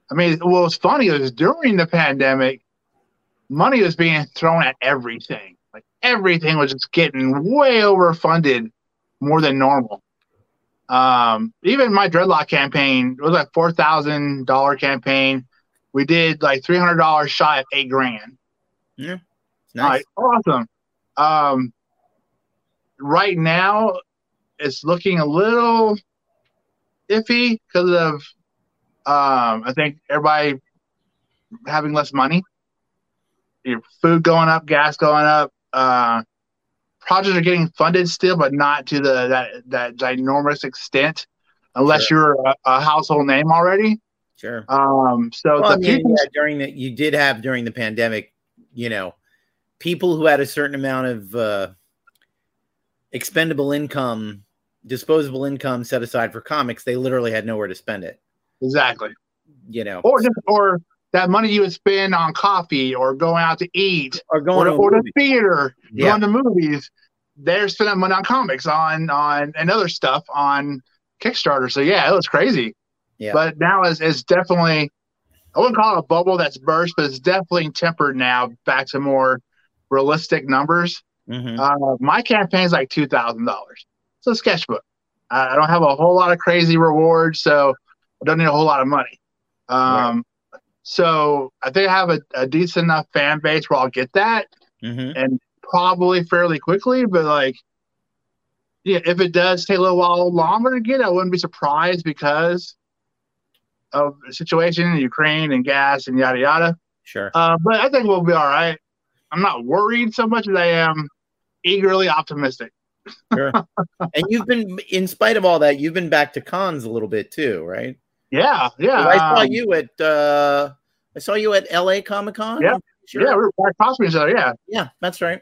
I mean, what was funny was during the pandemic, money was being thrown at everything. Like everything was just getting way overfunded more than normal. Um, even my dreadlock campaign was like four thousand dollar campaign. We did like three hundred dollars shy of eight grand. Yeah, nice, awesome. Um, right now, it's looking a little iffy because of um, I think everybody having less money. Your food going up, gas going up. Uh, projects are getting funded still, but not to the that that ginormous extent, unless sure. you're a, a, household name already. Sure. Um. So well, I mean, people, yeah, during the you did have during the pandemic, you know, people who had a certain amount of uh, expendable income disposable income set aside for comics, they literally had nowhere to spend it. Exactly. You know, Or just or that money you would spend on coffee or going out to eat or or, going to, to or the theater, Yeah. going to movies. They're spending money on comics, on on and other stuff on Kickstarter. So yeah, it was crazy. Yeah. But now it's, it's definitely I wouldn't call it a bubble that's burst, but it's definitely tempered now back to more realistic numbers. Mhm. Uh, my campaign is like two thousand dollars. It's a sketchbook. I, I don't have a whole lot of crazy rewards, so I don't need a whole lot of money. Um, so I think I have a, a decent enough fan base where I'll get that, Mhm. and probably fairly quickly. But like, yeah, if it does take a little while longer to get, I wouldn't be surprised because of the situation in Ukraine and gas and yada yada. Sure. Uh, but I think we'll be all right. I'm not worried so much as I am eagerly optimistic. Sure. and you've been, in spite of all that, you've been back to cons a little bit too, right? Yeah, yeah. I saw um, you at, uh, I saw you at LA Comic Con. Yeah. Sure. Yeah, we're right across from each other. Yeah, Yeah, that's right.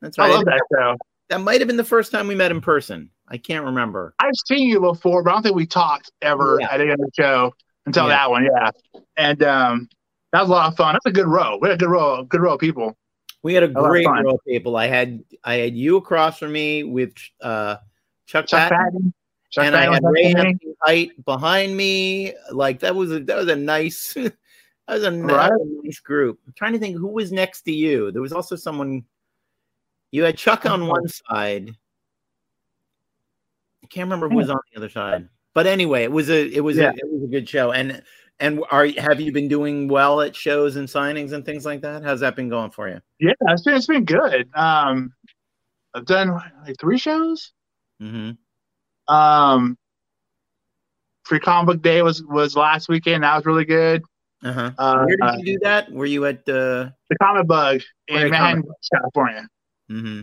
That's right. I love that show. That might have been the first time we met in person. I can't remember. I've seen you before, but I don't think we talked ever Yeah. at any the show until Yeah. that one. Yeah, and um, that was a lot of fun. That's a good row. We had a good row, good row of people. We had a great row of people. I had I had you across from me with uh, Chuck, Chuck Patton, Patton, Chuck and I had Ray next to me. Hampton Height behind me. Like that was a that was a nice that was a, that Right. nice group. I'm trying to think who was next to you. There was also someone. You had Chuck on one side. I can't remember who was on the other side. But anyway, it was a it was Yeah. a it was a good show. And and are have you been doing well at shows and signings and things like that? How's that been going for you? Yeah, it's been it's been good. Um, I've done like three shows. Mm-hmm. Um, Free Comic Book Day was was last weekend. That was really good. Uh-huh. Uh, Where did you do that? Were you at uh the Comic Bug in Manhattan Beach, California. mm-hmm.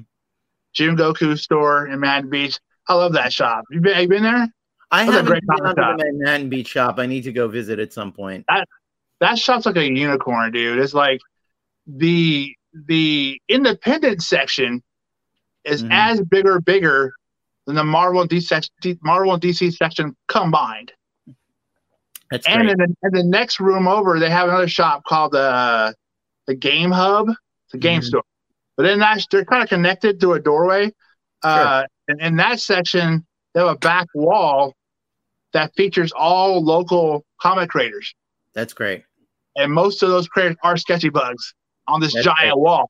Jim Goku store in Manhattan Beach. I love that shop. You been, you been there? I That's a haven't great been comic to shop. the Manhattan Beach shop. I need to go visit at some point. That that shop's like a unicorn, dude. It's like the the independent section is Mhm. as bigger, bigger than the Marvel and DC, Marvel and DC section combined. That's And great. in the, in the next room over, they have another shop called the the Game Hub, the game Mhm. store. But then that's they're kind of connected through a doorway. Uh, and in that section, they have a back wall that features all local comic creators, That's great. and most of those creators are sketchy bugs on this That's giant great. wall.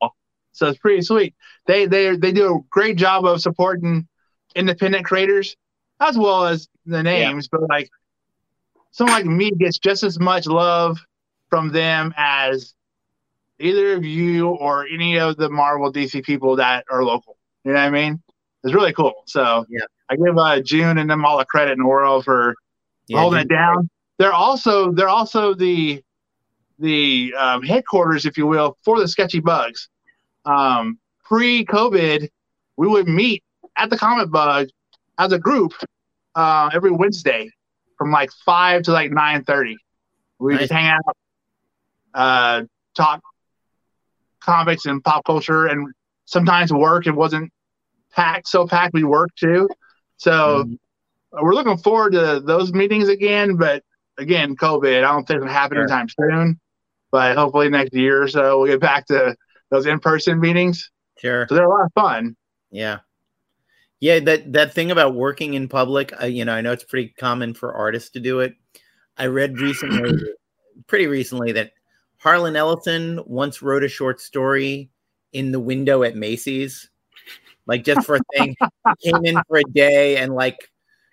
So it's pretty sweet. They they they do a great job of supporting independent creators as well as the names, but like someone like me gets just as much love from them as either of you or any of the Marvel DC people that are local. You know what I mean? It's really cool. So Yeah. I give uh, June and them all the credit in the world for Yeah, holding Jim- it down. They're also they're also the the um, headquarters, if you will, for the Sketchy Bugs. Um, Pre-COVID, we would meet at the Comic Bug as a group uh, every Wednesday from like five to like nine thirty. We just hang out, uh, talk comics and pop culture, and sometimes work. It wasn't packed so packed. We worked too, so Mhm. we're looking forward to those meetings again. But again, COVID, I don't think it'll happen Sure. anytime soon. But hopefully next year or so, we'll get back to those in-person meetings. Sure. So they're a lot of fun. Yeah. Yeah, that that thing about working in public, I, you know, I know it's pretty common for artists to do it. I read recently, pretty recently, that Harlan Ellison once wrote a short story in the window at Macy's, like just for a thing. Came in for a day and like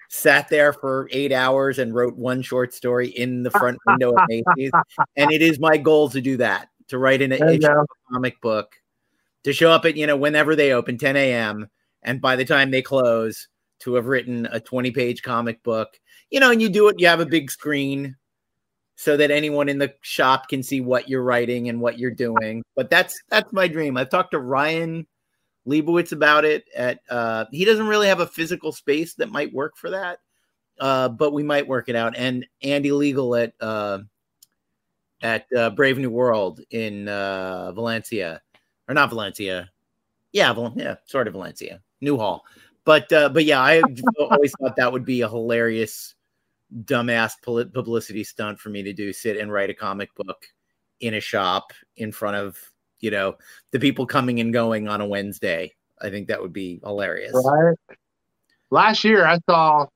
sat there for eight hours and wrote one short story in the front window at Macy's. And it is my goal to do that, to write an There you issue go. of a comic book, to show up at, you know, whenever they open, 10 a.m. And by the time they close, to have written a 20 page comic book, you know, and you do it, you have a big screen so that anyone in the shop can see what you're writing and what you're doing. But that's that's my dream. I've talked to Ryan Liebowitz about it at uh he doesn't really have a physical space that might work for that. Uh, but we might work it out. And Andy Legal at uh at uh, Brave New World in uh Valencia. Or not Valencia. Yeah, Val- yeah, sort of Valencia. Newhall. but uh, but yeah, I always thought that would be a hilarious, dumbass publicity stunt for me to do. Sit and write a comic book in a shop in front of you know the people coming and going on a Wednesday. I think that would be hilarious. Right. Last year, I saw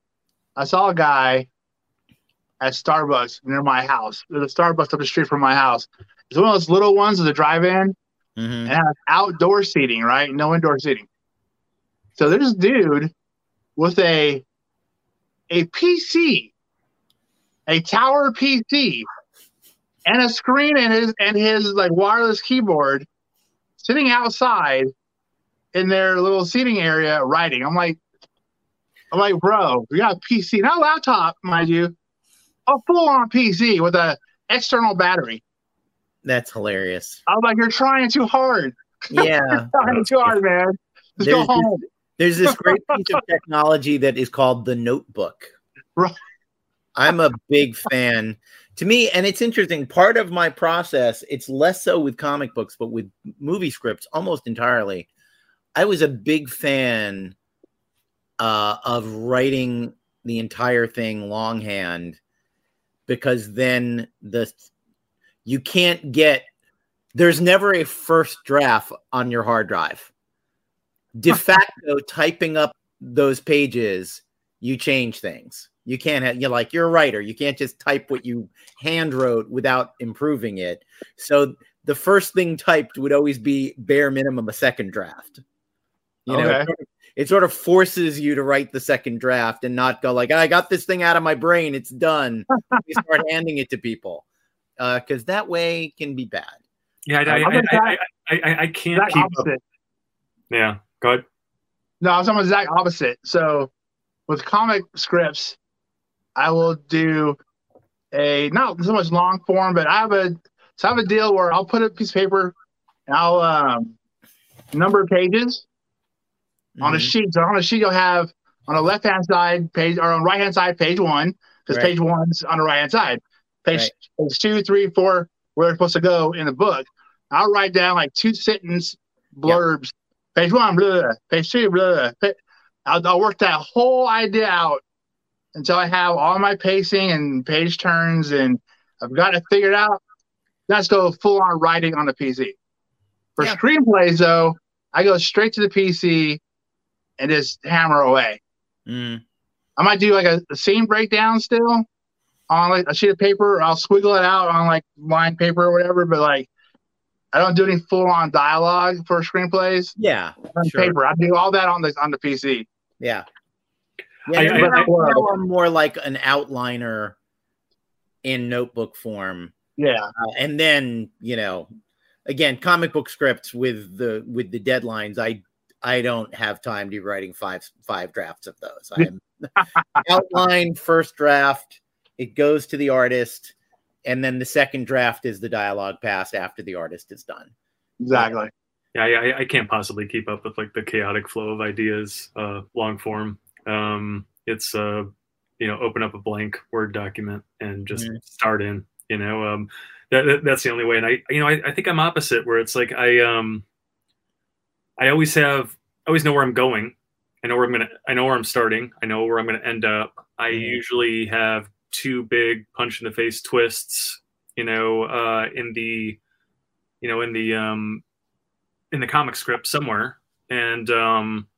I saw a guy at Starbucks near my house. There's a Starbucks up the street from my house. It's one of those little ones with a drive-in mm-hmm. and has outdoor seating, right? No indoor seating. So there's a dude with a a PC, a tower PC, and a screen and his and his like wireless keyboard sitting outside in their little seating area writing. I'm like, I'm like, bro, we got a PC, not a laptop, mind you, a full on PC with a external battery. That's hilarious. I'm like, you're trying too hard. Yeah, trying too hard, man. Just there's go home. There's this great piece of technology that is called the notebook. Right. I'm a big fan. To me, and it's interesting, part of my process, it's less so with comic books, but with movie scripts almost entirely. I was a big fan uh, of writing the entire thing longhand because then the you can't get there's never a first draft on your hard drive. De facto, typing up those pages, you change things. You can't have you're like you're a writer. You can't just type what you hand wrote without improving it. So the first thing typed would always be bare minimum a second draft. You know, okay it sort of forces you to write the second draft and not go like, I got this thing out of my brain, it's done. you start handing it to people because uh, that way can be bad. Yeah, I, I, I, I, I can't keep opposite. up. Yeah, go ahead. No, I was almost exact opposite. So with comic scripts, I will do a not so much long form, but I have a so I have a deal where I'll put a piece of paper and I'll um, number pages mm-hmm. on a mm-hmm. sheet. So on a sheet, you'll have on the left hand side page or on right hand side page one because right. page one's on the right hand side. Page, right. page two, three, four, where they're supposed to go in the book. I'll write down like two sentence blurbs. Page one, blah, page two, blah. I'll, I'll work that whole idea out until I have all my pacing and page turns and I've got it figured out. Let's go full on writing on the PC. For yeah. screenplays, though, I go straight to the PC and just hammer away. Mm. I might do like a, a, scene breakdown still on like a sheet of paper. I'll squiggle it out on like line paper or whatever, but like I don't do any full on dialogue for screenplays. Yeah, on sure. paper. I do all that on the on the PC. Yeah, yeah. I, I, I, am more like an outliner in notebook form. Yeah, uh, and then you know, again, comic book scripts with the with the deadlines. I I don't have time to be writing five five drafts of those. I'm outline first draft. It goes to the artist, and then the second draft is the dialogue passed after the artist is done. Exactly. Yeah, I, I can't possibly keep up with like the chaotic flow of ideas, uh, long form. Um, it's uh, you know, open up a blank Word document and just mm-hmm. start in. You know, um, that, that, that's the only way. And I, you know, I, I think I'm opposite, where it's like I um I always have I always know where I'm going. I know where I'm gonna I know where I'm starting. I know where I'm gonna end up. I mm-hmm. usually have two big punch in the face twists, you know, uh, in the you know, in the um in the comic script somewhere. And um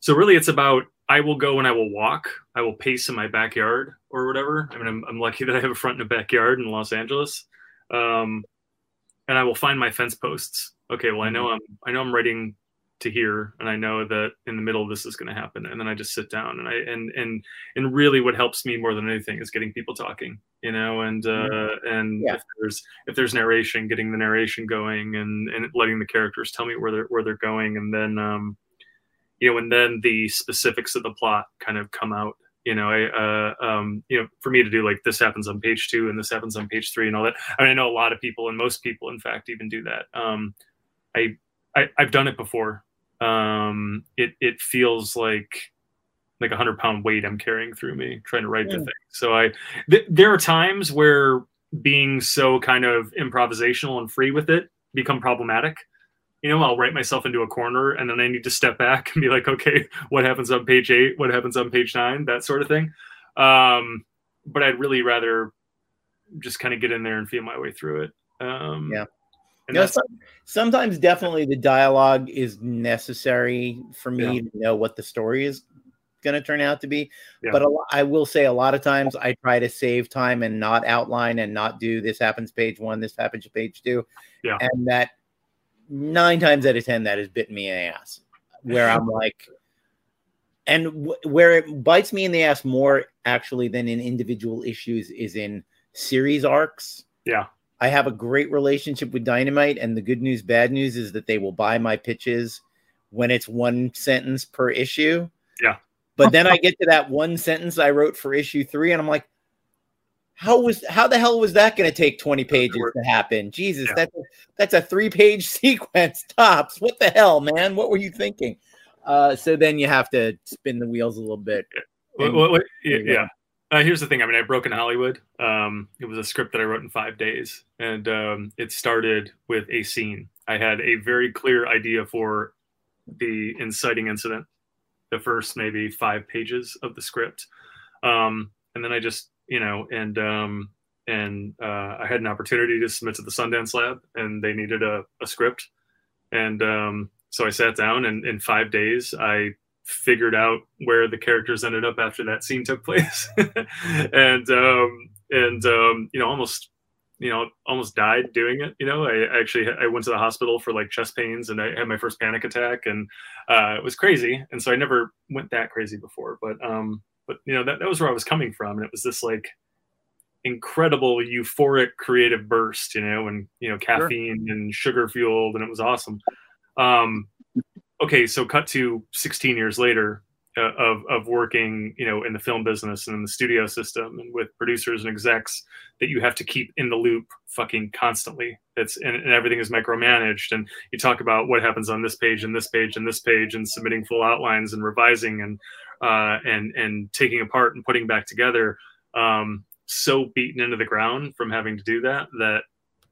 so really it's about I will go and I will walk. I will pace in my backyard or whatever. I mean, I'm, I'm lucky that I have a front and a backyard in Los Angeles. Um, and I will find my fence posts. Okay, well, I know mm-hmm. I'm I know I'm writing to here and i know that in the middle of this is going to happen and then i just sit down and i and and and really what helps me more than anything is getting people talking you know and uh and yeah. if there's if there's narration getting the narration going and and letting the characters tell me where they're where they're going and then um you know and then the specifics of the plot kind of come out you know i uh um you know for me to do like this happens on page two and this happens on page three and all that I, mean, I know a lot of people and most people in fact even do that um I, i I, have done it before um, it it feels like like a hundred pound weight I'm carrying through me trying to write the thing. So I th- there are times where being so kind of improvisational and free with it become problematic. you know, I'll write myself into a corner and then I need to step back and be like, okay, what happens on page eight? What happens on page nine? That sort of thing. Um, but I'd really rather just kind of get in there and feel my way through it. Um, yeah. You know, some, sometimes definitely the dialogue is necessary for me yeah. to know what the story is going to turn out to be. Yeah. But a, I will say a lot of times I try to save time and not outline and not do this happens page one, this happens page two. Yeah. And that nine times out of 10, that has bitten me in the ass where I'm like, and w- where it bites me in the ass more actually than in individual issues is in series arcs. Yeah. I have a great relationship with Dynamite, and the good news, bad news is that they will buy my pitches when it's one sentence per issue. Yeah. But then I get to that one sentence I wrote for issue three, and I'm like, how was how the hell was that going to take 20 pages to happen? Jesus, yeah. that's a, that's a three page sequence tops. What the hell, man? What were you thinking? Uh, so then you have to spin the wheels a little bit. Yeah. Well, well, yeah. Uh, here's the thing. I mean, I broke in Hollywood. Um, it was a script that I wrote in five days, and um, it started with a scene. I had a very clear idea for the inciting incident, the first maybe five pages of the script, um, and then I just, you know, and um, and uh, I had an opportunity to submit to the Sundance Lab, and they needed a, a script, and um, so I sat down, and in five days, I figured out where the characters ended up after that scene took place. And um and um you know almost you know almost died doing it you know? I actually i went to the hospital for like chest pains and i had my first panic attack and uh it was crazy. And so i never went that crazy before but um but you know that, that was where i was coming from. And it was this like incredible euphoric creative burst you know and you know caffeine sure. and sugar fueled and it was awesome. Um okay, so cut to 16 years later uh, of of working, you know, in the film business and in the studio system and with producers and execs that you have to keep in the loop fucking constantly. It's and, and everything is micromanaged. And you talk about what happens on this page and this page and this page and submitting full outlines and revising and uh, and and taking apart and putting back together. Um, so beaten into the ground from having to do that that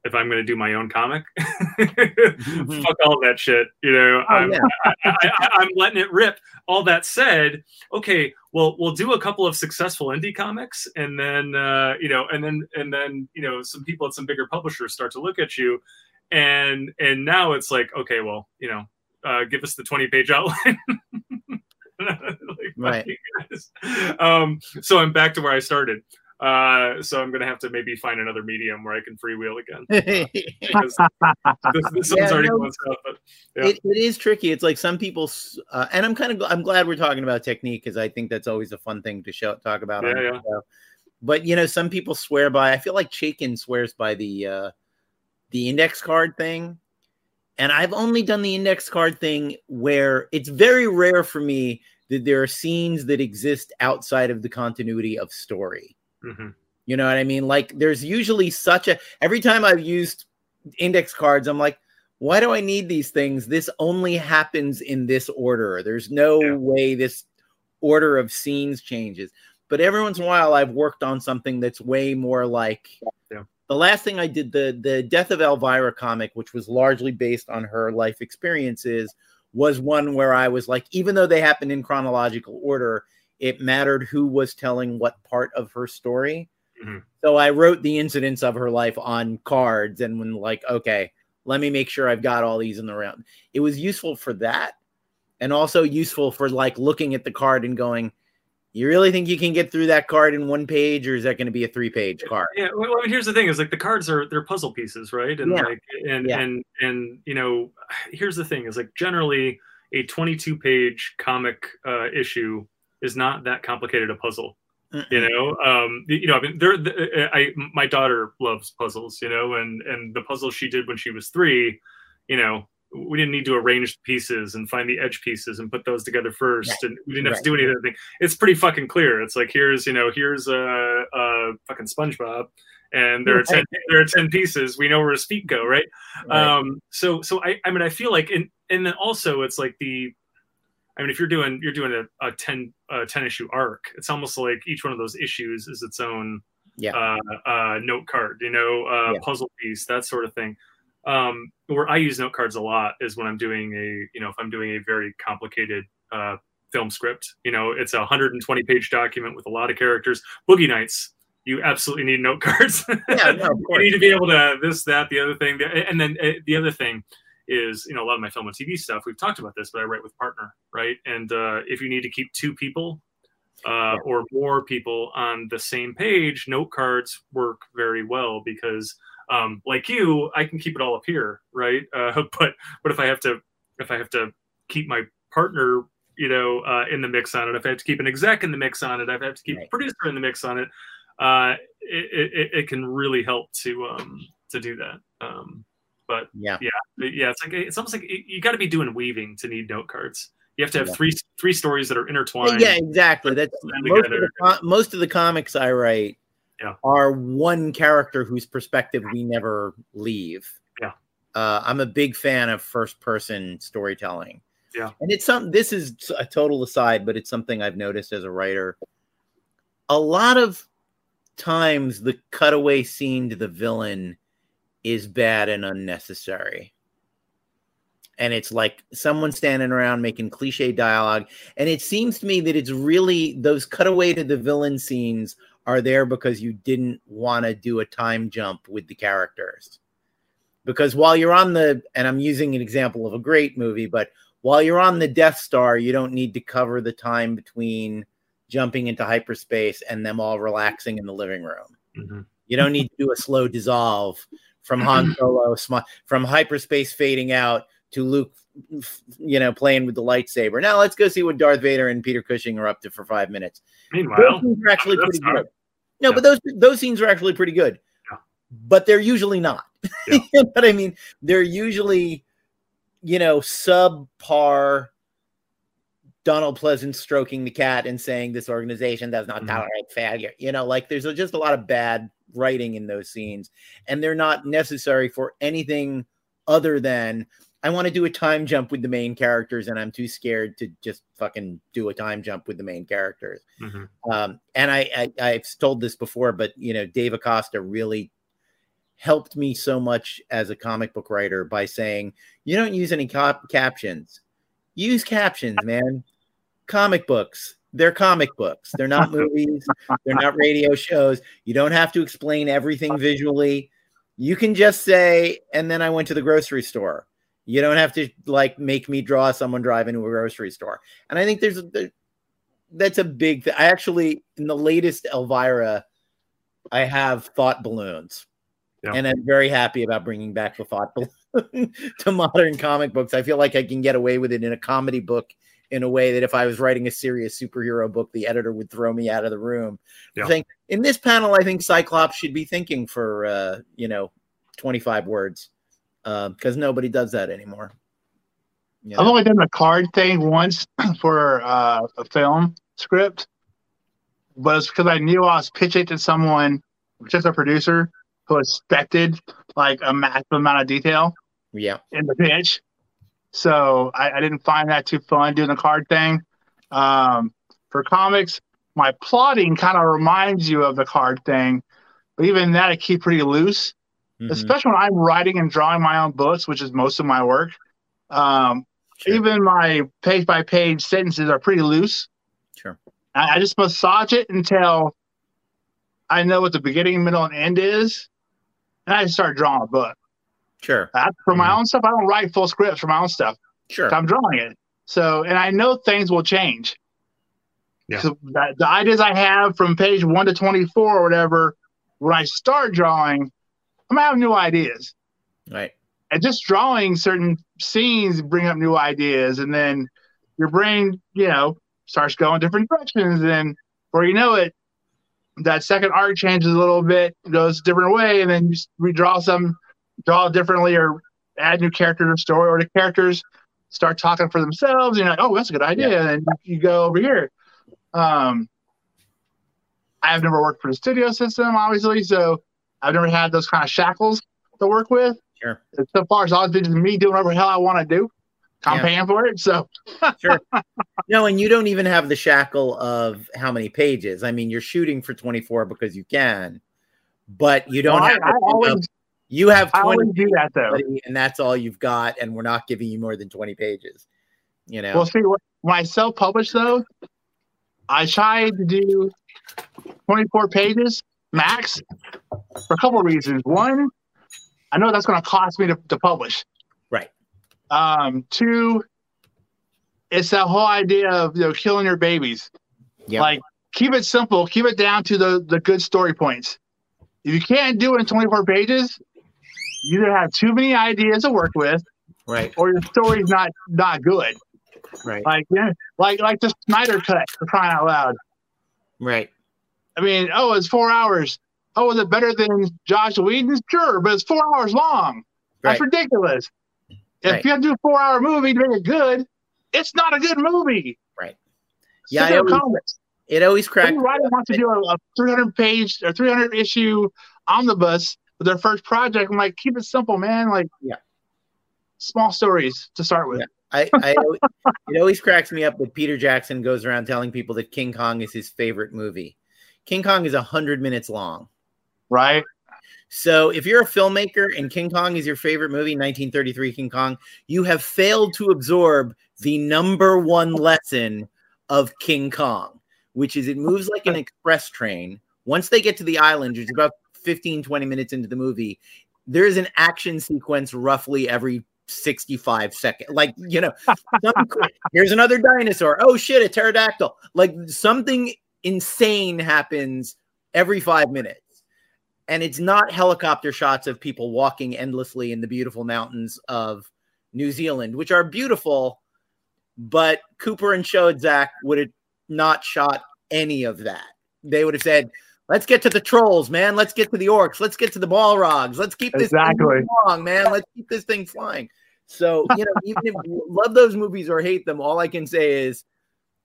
if I'm going to do my own comic, mm-hmm. fuck all that shit. You know, oh, I'm, yeah. I, am letting it rip. All that said, okay, well, we'll do a couple of successful indie comics, and then uh, you know, and then and then you know, some people at some bigger publishers start to look at you, and and now it's like, okay, well, you know, uh, give us the 20 page outline. like, right. Um, so I'm back to where I started. Uh, so I'm gonna have to maybe find another medium where I can freewheel again. this, this yeah, already no, stuff, but yeah. it, it is tricky. It's like some people, uh, and I'm kind of I'm glad we're talking about technique because I think that's always a fun thing to show talk about. Yeah, yeah. But you know, some people swear by. I feel like Chaykin swears by the uh, the index card thing, and I've only done the index card thing where it's very rare for me that there are scenes that exist outside of the continuity of story Mm-hmm. You know what I mean? Like there's usually such a every time I've used index cards, I'm like, why do I need these things? This only happens in this order. There's no yeah. way this order of scenes changes. But every once in a while, I've worked on something that's way more like yeah. the last thing I did, the the Death of Elvira comic, which was largely based on her life experiences, was one where I was like, even though they happened in chronological order, it mattered who was telling what part of her story. Mm-hmm. So I wrote the incidents of her life on cards and when like, okay, let me make sure I've got all these in the round. It was useful for that and also useful for like looking at the card and going, you really think you can get through that card in one page or is that going to be a three page card yeah well I mean, here's the thing is like the cards are they're puzzle pieces right and yeah. like and yeah. and and you know here's the thing is like generally a 22 page comic uh, issue is not that complicated a puzzle. Mm-mm. You know, um, you know, I mean, there. I my daughter loves puzzles. You know, and and the puzzles she did when she was three, you know, we didn't need to arrange the pieces and find the edge pieces and put those together first, right. and we didn't have right. to do anything. It's pretty fucking clear. It's like here's you know here's a, a fucking SpongeBob, and there are ten there are ten pieces. We know where his feet go, right? right. Um, so so I I mean I feel like and and then also it's like the I mean, if you're doing you're doing a, a 10 a 10 issue arc, it's almost like each one of those issues is its own yeah. uh, uh, note card, you know, uh, yeah. puzzle piece, that sort of thing. um, where I use note cards a lot is when I'm doing a, you know, if I'm doing a very complicated uh, film script. You know, it's a 120 page document with a lot of characters. Boogie Nights, you absolutely need note cards. Yeah, no, you need to be able to this, that, the other thing, and then uh, the other thing is, you know, a lot of my film and TV stuff. We've talked about this, but I write with partner, right? And uh, if you need to keep two people uh, or more people on the same page, note cards work very well because, um, like you, I can keep it all up here, right? Uh, but but if I have to if I have to keep my partner, you know, uh, in the mix on it, if I have to keep an exec in the mix on it, if I have to keep Right. a producer in the mix on it, uh, it, it, it can really help to um, to do that. Um, but Yeah. yeah, yeah it's like it's almost like you, got to be doing weaving to need note cards. You have to have Yeah. three three stories that are intertwined. Yeah, exactly. That's most of, the, most of the comics I write Yeah. are one character whose perspective we never leave. Yeah. Uh, I'm a big fan of first person storytelling. Yeah. And it's some this is a total aside, but it's something I've noticed as a writer. A lot of times the cutaway scene to the villain is bad and unnecessary. And it's like someone standing around making cliche dialogue. And it seems to me that it's really those cutaway to the villain scenes are there because you didn't want to do a time jump with the characters. Because while you're on the, and I'm using an example of a great movie, but while you're on the Death Star, you don't need to cover the time between jumping into hyperspace and them all relaxing in the living room. Mhm. You don't need to do a slow dissolve from Han Solo smi- from hyperspace fading out to Luke, you know, playing with the lightsaber. Now let's go see what Darth Vader and Peter Cushing are up to for five minutes. Those Meanwhile, scenes are actually pretty not- good. No, yeah. but those those scenes are actually pretty good. Yeah. But they're usually not. Yeah. you know what I mean? They're usually, you know, subpar. Donald Pleasence stroking the cat and saying this organization does not Mhm. tolerate failure. You know, like there's just a lot of bad writing in those scenes, and they're not necessary for anything other than I want to do a time jump with the main characters, and I'm too scared to just fucking do a time jump with the main characters. Mhm. Um, and I, I I've told this before, but you know, Dave Acosta really helped me so much as a comic book writer by saying, you don't use any cap- captions. Use captions, man. Comic books. They're comic books. They're not movies. They're not radio shows. You don't have to explain everything visually. You can just say, and then I went to the grocery store. You don't have to like make me draw someone driving to a grocery store. And I think there's a, that's a big thing. I actually in the latest Elvira, I have thought balloons. Yeah. And I'm very happy about bringing back the thought balloon to modern comic books. I feel like I can get away with it in a comedy book in a way that if I was writing a serious superhero book, the editor would throw me out of the room. Yeah. Saying, in this panel, I think Cyclops should be thinking for uh, you know, 25 words. because nobody does that anymore. You I've only done the card thing once for uh, a film script, but it's because I knew I was pitching to someone, just a producer, who expected like a massive amount of detail yeah. in the pitch. So I, I didn't find that too fun doing the card thing. Um, for comics, my plotting kind of reminds you of the card thing, but even that I keep pretty loose Mhm. especially when I'm writing and drawing my own books, which is most of my work. Um, Sure. Even my page by page sentences are pretty loose. Sure. I, I just massage it until I know what the beginning, middle, and end is, and I just start drawing a book. Sure. I, for my Mhm. own stuff, I don't write full scripts for my own stuff. Sure. I'm drawing it. So, and I know things will change. Yeah. So that, the ideas I have from page one to 24 or whatever, when I start drawing, I'm gonna have new ideas. Right. And just drawing certain scenes bring up new ideas, and then your brain, you know, starts going different directions. And before you know it, that second art changes a little bit, goes a different way, and then you redraw some, draw differently, or add new characters to the story, or the characters start talking for themselves. And you're like, oh, that's a good idea. And you go over here. Um, I've never worked for the studio system, obviously, so I've never had those kind of shackles to work with. Sure. So far, it's always been just me doing whatever the hell I want to do. I'm Yeah. paying for it, so sure. No, and you don't even have the shackle of how many pages. I mean, you're shooting for 24 because you can, but you don't Well, have I to always You have 20 always do that though. and that's all you've got, and we're not giving you more than 20 pages. You know, Well, see, when I self-publish though, I try to do 24 pages max for a couple of reasons. One, I know that's going to cost me to, to publish. Right. Um, two, it's that whole idea of you know killing your babies. Yeah. Like keep it simple, keep it down to the the good story points. If you can't do it in 24 pages, you either have too many ideas to work with, right, or your story's not not good. right, Like like like the Snyder cut for crying out loud. right. I mean, oh, it's four hours. Oh, is it better than Joss Whedon's? Sure, but it's four hours long. That's ridiculous. If Right. you have to do a four hour movie to make it good, it's not a good movie. Right. Yeah, Stick I always- It always cracks. Writer wants to do a, a 300 page or 300 issue omnibus their first project. I'm like, keep it simple, man. Like, Yeah. small stories to start with. Yeah. I, I it always cracks me up that Peter Jackson goes around telling people that King Kong is his favorite movie. King Kong is hundred minutes long. Right? So if you're a filmmaker and King Kong is your favorite movie, 1933 King Kong, you have failed to absorb the number one lesson of King Kong, which is it moves like an express train. Once they get to the island, is about 15, 20 minutes into the movie, there is an action sequence roughly every 65 seconds. Like, you know, here's another dinosaur. Oh shit, a pterodactyl. Like something insane happens every five minutes and it's not helicopter shots of people walking endlessly in the beautiful mountains of New Zealand, which are beautiful, but Cooper and Schoedsack would have not shot any of that. They would have said, "Let's get to the trolls, man. Let's get to the orcs. Let's get to the Balrogs. Let's keep this thing Exactly. along, man. Let's keep this thing flying." So you know, even if you love those movies or hate them, all I can say is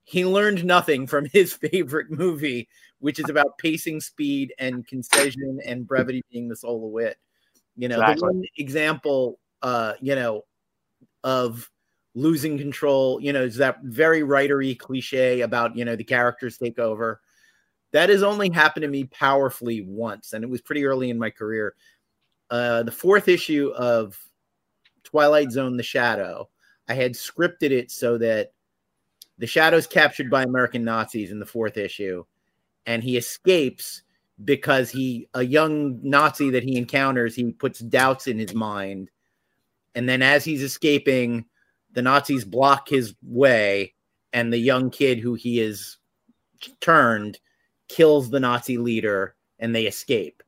he learned nothing from his favorite movie, which is about pacing, speed, and concision and brevity being the soul of wit. You know, Exactly. the one example, uh, you know, of losing control, you know, is that very writery cliche about, you know, the characters take over. That has only happened to me powerfully once, and it was pretty early in my career. Uh, the fourth issue of Twilight Zone The Shadow, I had scripted it so that the Shadow's captured by American Nazis in the fourth issue, and he escapes because he a young Nazi that he encounters, he puts doubts in his mind. And then as he's escaping, the Nazis block his way, and the young kid who he is turned kills the Nazi leader, and they escape.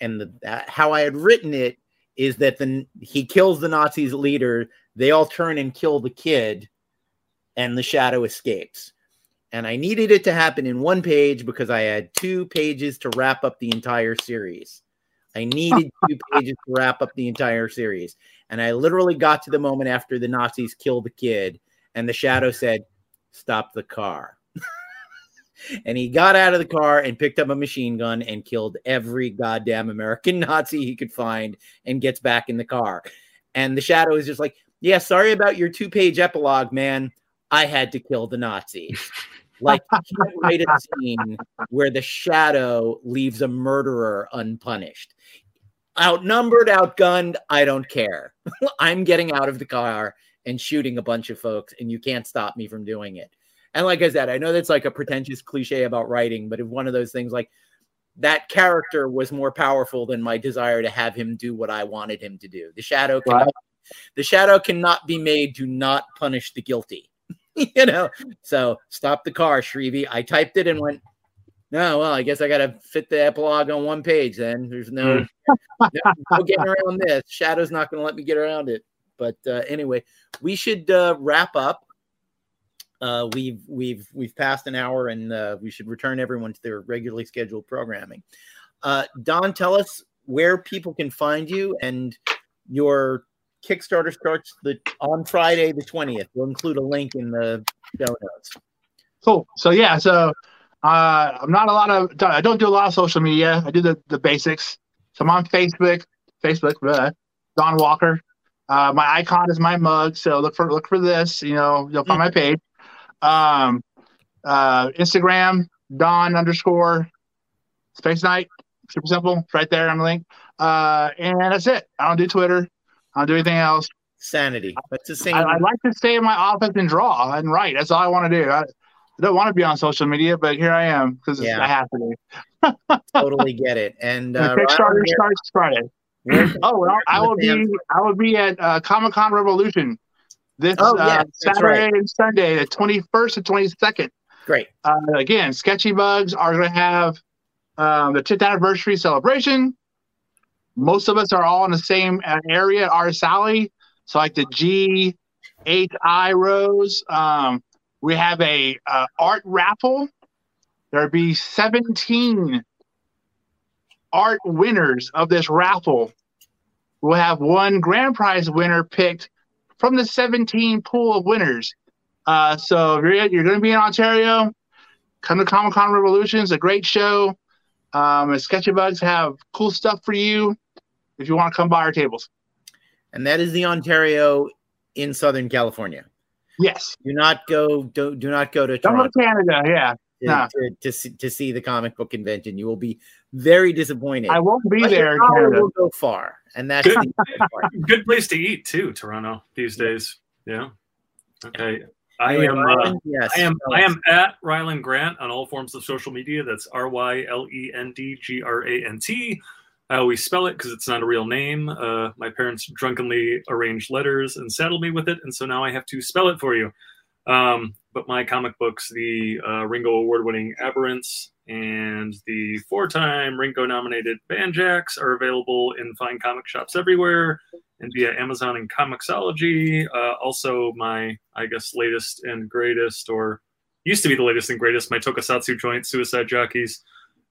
And the, uh, how I had written it is that the he kills the Nazis leader, they all turn and kill the kid, and the shadow escapes. And I needed it to happen in one page because I had two pages to wrap up the entire series. I needed two pages to wrap up the entire series. And I literally got to the moment after the Nazis killed the kid, and the shadow said, Stop the car. and he got out of the car and picked up a machine gun and killed every goddamn American Nazi he could find and gets back in the car. And the shadow is just like, Yeah, sorry about your two page epilogue, man. I had to kill the Nazis. Like, write a scene where the shadow leaves a murderer unpunished. Outnumbered, outgunned, I don't care. I'm getting out of the car and shooting a bunch of folks, and you can't stop me from doing it. And like I said, I know that's like a pretentious cliche about writing, but it's one of those things like that character was more powerful than my desire to have him do what I wanted him to do. The shadow cannot, Right. the shadow cannot be made to not punish the guilty. you know, so stop the car, Shrevvy. I typed it and went, no, well, I guess I got to fit the epilogue on one page then. There's no, no, no getting around this. Shadow's not going to let me get around it. But uh, anyway, we should uh, wrap up. Uh, we've we've we've passed an hour, and uh, we should return everyone to their regularly scheduled programming. Uh, Don, tell us where people can find you, and your Kickstarter starts the on Friday the twentieth. We'll include a link in the show notes. Cool. So yeah, so uh, I'm not a lot of I don't do a lot of social media. I do the, the basics. So I'm on Facebook, Facebook, uh, Don Walker. Uh, my icon is my mug, so look for look for this. You know, you'll find my page. Um, uh, Instagram, Don underscore Spaceknight. Super simple. It's right there on the link. Uh, and that's it. I don't do Twitter. I don't do anything else. Sanity. That's the same. I, I like to stay in my office and draw and write. That's all I want to do. I, I don't want to be on social media, but here I am because Yeah. I have to be. totally get it. And uh, Kickstarter starts Friday. Oh well, I will be I will be at uh, Comic Con Revolution this Oh, yeah, uh, Saturday right. and Sunday, the twenty first and twenty second. great. Uh, again, Sketchy Bugs are going to have um, the 10th anniversary celebration. Most of us are all in the same uh, area, our Sally. So, like the G, H, I rows. Um, we have a uh, art raffle. There'll be 17 art winners of this raffle. We'll have one grand prize winner picked from the 17 pool of winners. Uh, so if you're, you're going to be in Ontario, come to Comic Con Revolution. It's a great show. Um, and Sketchy Bugs have cool stuff for you if you want to come by our tables. And that is the Ontario in Southern California. Yes. Do not go. Do, do not go to Don't go to Canada. Yeah. to, nah. to, to, see, to see the comic book convention. You will be very disappointed. I won't be But there in your dollar Canada. will go far, and that's Good. Good place to eat too, Toronto these days. Yeah. Okay. I am. Uh, yes, I am. I am at Rylend Grant on all forms of social media. That's R Y L E N D G R A N T. I always spell it because it's not a real name. Uh, my parents drunkenly arranged letters and saddled me with it, and so now I have to spell it for you. Um, but my comic books, the uh, Ringo Award-winning Aberrants and the four-time Ringo-nominated Banjax, are available in fine comic shops everywhere and via Amazon and Comixology. Uh, also, my I guess latest and greatest, or used to be the latest and greatest, my Tokusatsu joint, Suicide Jockeys.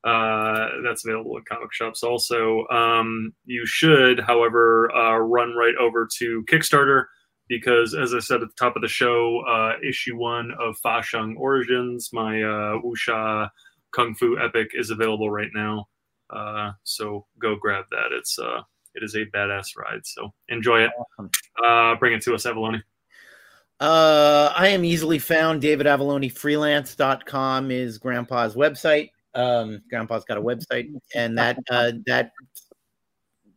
Uh, that's available in comic shops. Also, um, you should, however, uh, run right over to Kickstarter because, as I said at the top of the show, uh, issue one of Fa Sheng Origins, my uh, wuxia kung fu epic, is available right now. Uh, so go grab that. It's uh, it is a badass ride. So enjoy it. Uh, bring it to us, Avallone. Uh, I am easily found. David Avallone freelance.com is grandpa's website. Um, grandpa's got a website and that, uh, that,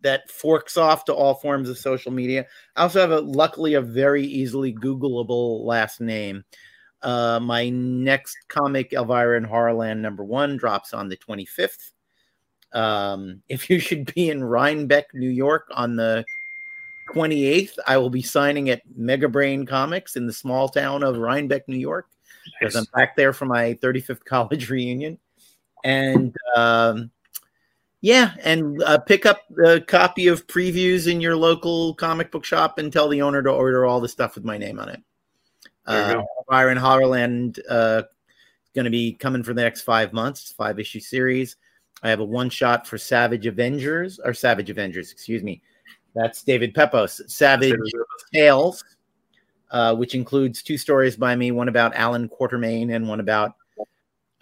that forks off to all forms of social media. I also have a, luckily a very easily Googleable last name. Uh, my next comic, Elvira and Horrorland number one drops on the 25th. Um, if you should be in Rhinebeck, New York on the 28th, I will be signing at Mega Brain Comics in the small town of Rhinebeck, New York, because Nice. I'm back there for my 35th college reunion. And um, yeah, and uh, pick up a copy of previews in your local comic book shop and tell the owner to order all the stuff with my name on it. Uh. Byron Hollerland uh, going to be coming for the next five months, five issue series. I have a one shot for Savage Avengers or Savage Avengers, excuse me. That's David Pepose. Savage Tales, uh, which includes two stories by me, one about Allan Quatermain and one about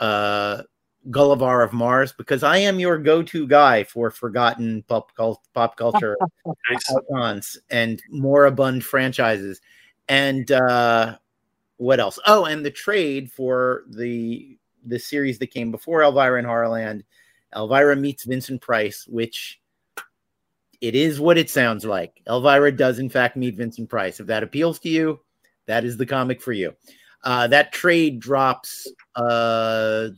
uh, Gulliver of Mars, because I am your go-to guy for forgotten pop, cul- pop culture icons and moribund franchises. And uh, what else? Oh, and the trade for the the series that came before Elvira and Horrorland, Elvira meets Vincent Price, which it is what it sounds like. Elvira does in fact meet Vincent Price. If that appeals to you, that is the comic for you. Uh, that trade drops uh,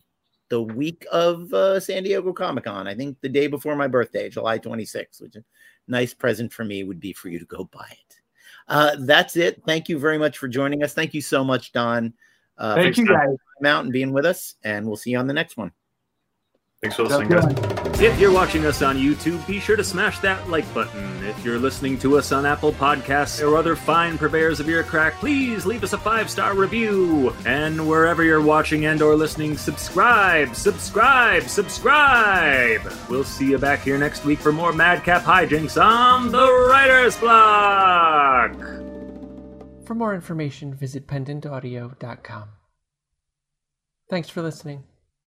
the week of uh, San Diego Comic Con. I think the day before my birthday, July 26th, which is a nice present for me would be for you to go buy it. Uh, that's it. Thank you very much for joining us. Thank you so much, Don. Uh, Thank you, guys. out and being with us, and we'll see you on the next one. Thanks for listening, guys. If you're watching us on YouTube, be sure to smash that like button. If you're listening to us on Apple Podcasts or other fine purveyors of ear crack, please leave us a five-star review. And wherever you're watching and or listening, subscribe, subscribe, subscribe. We'll see you back here next week for more Madcap hijinks on the Writer's Block. For more information, visit pendantaudio.com. Thanks for listening.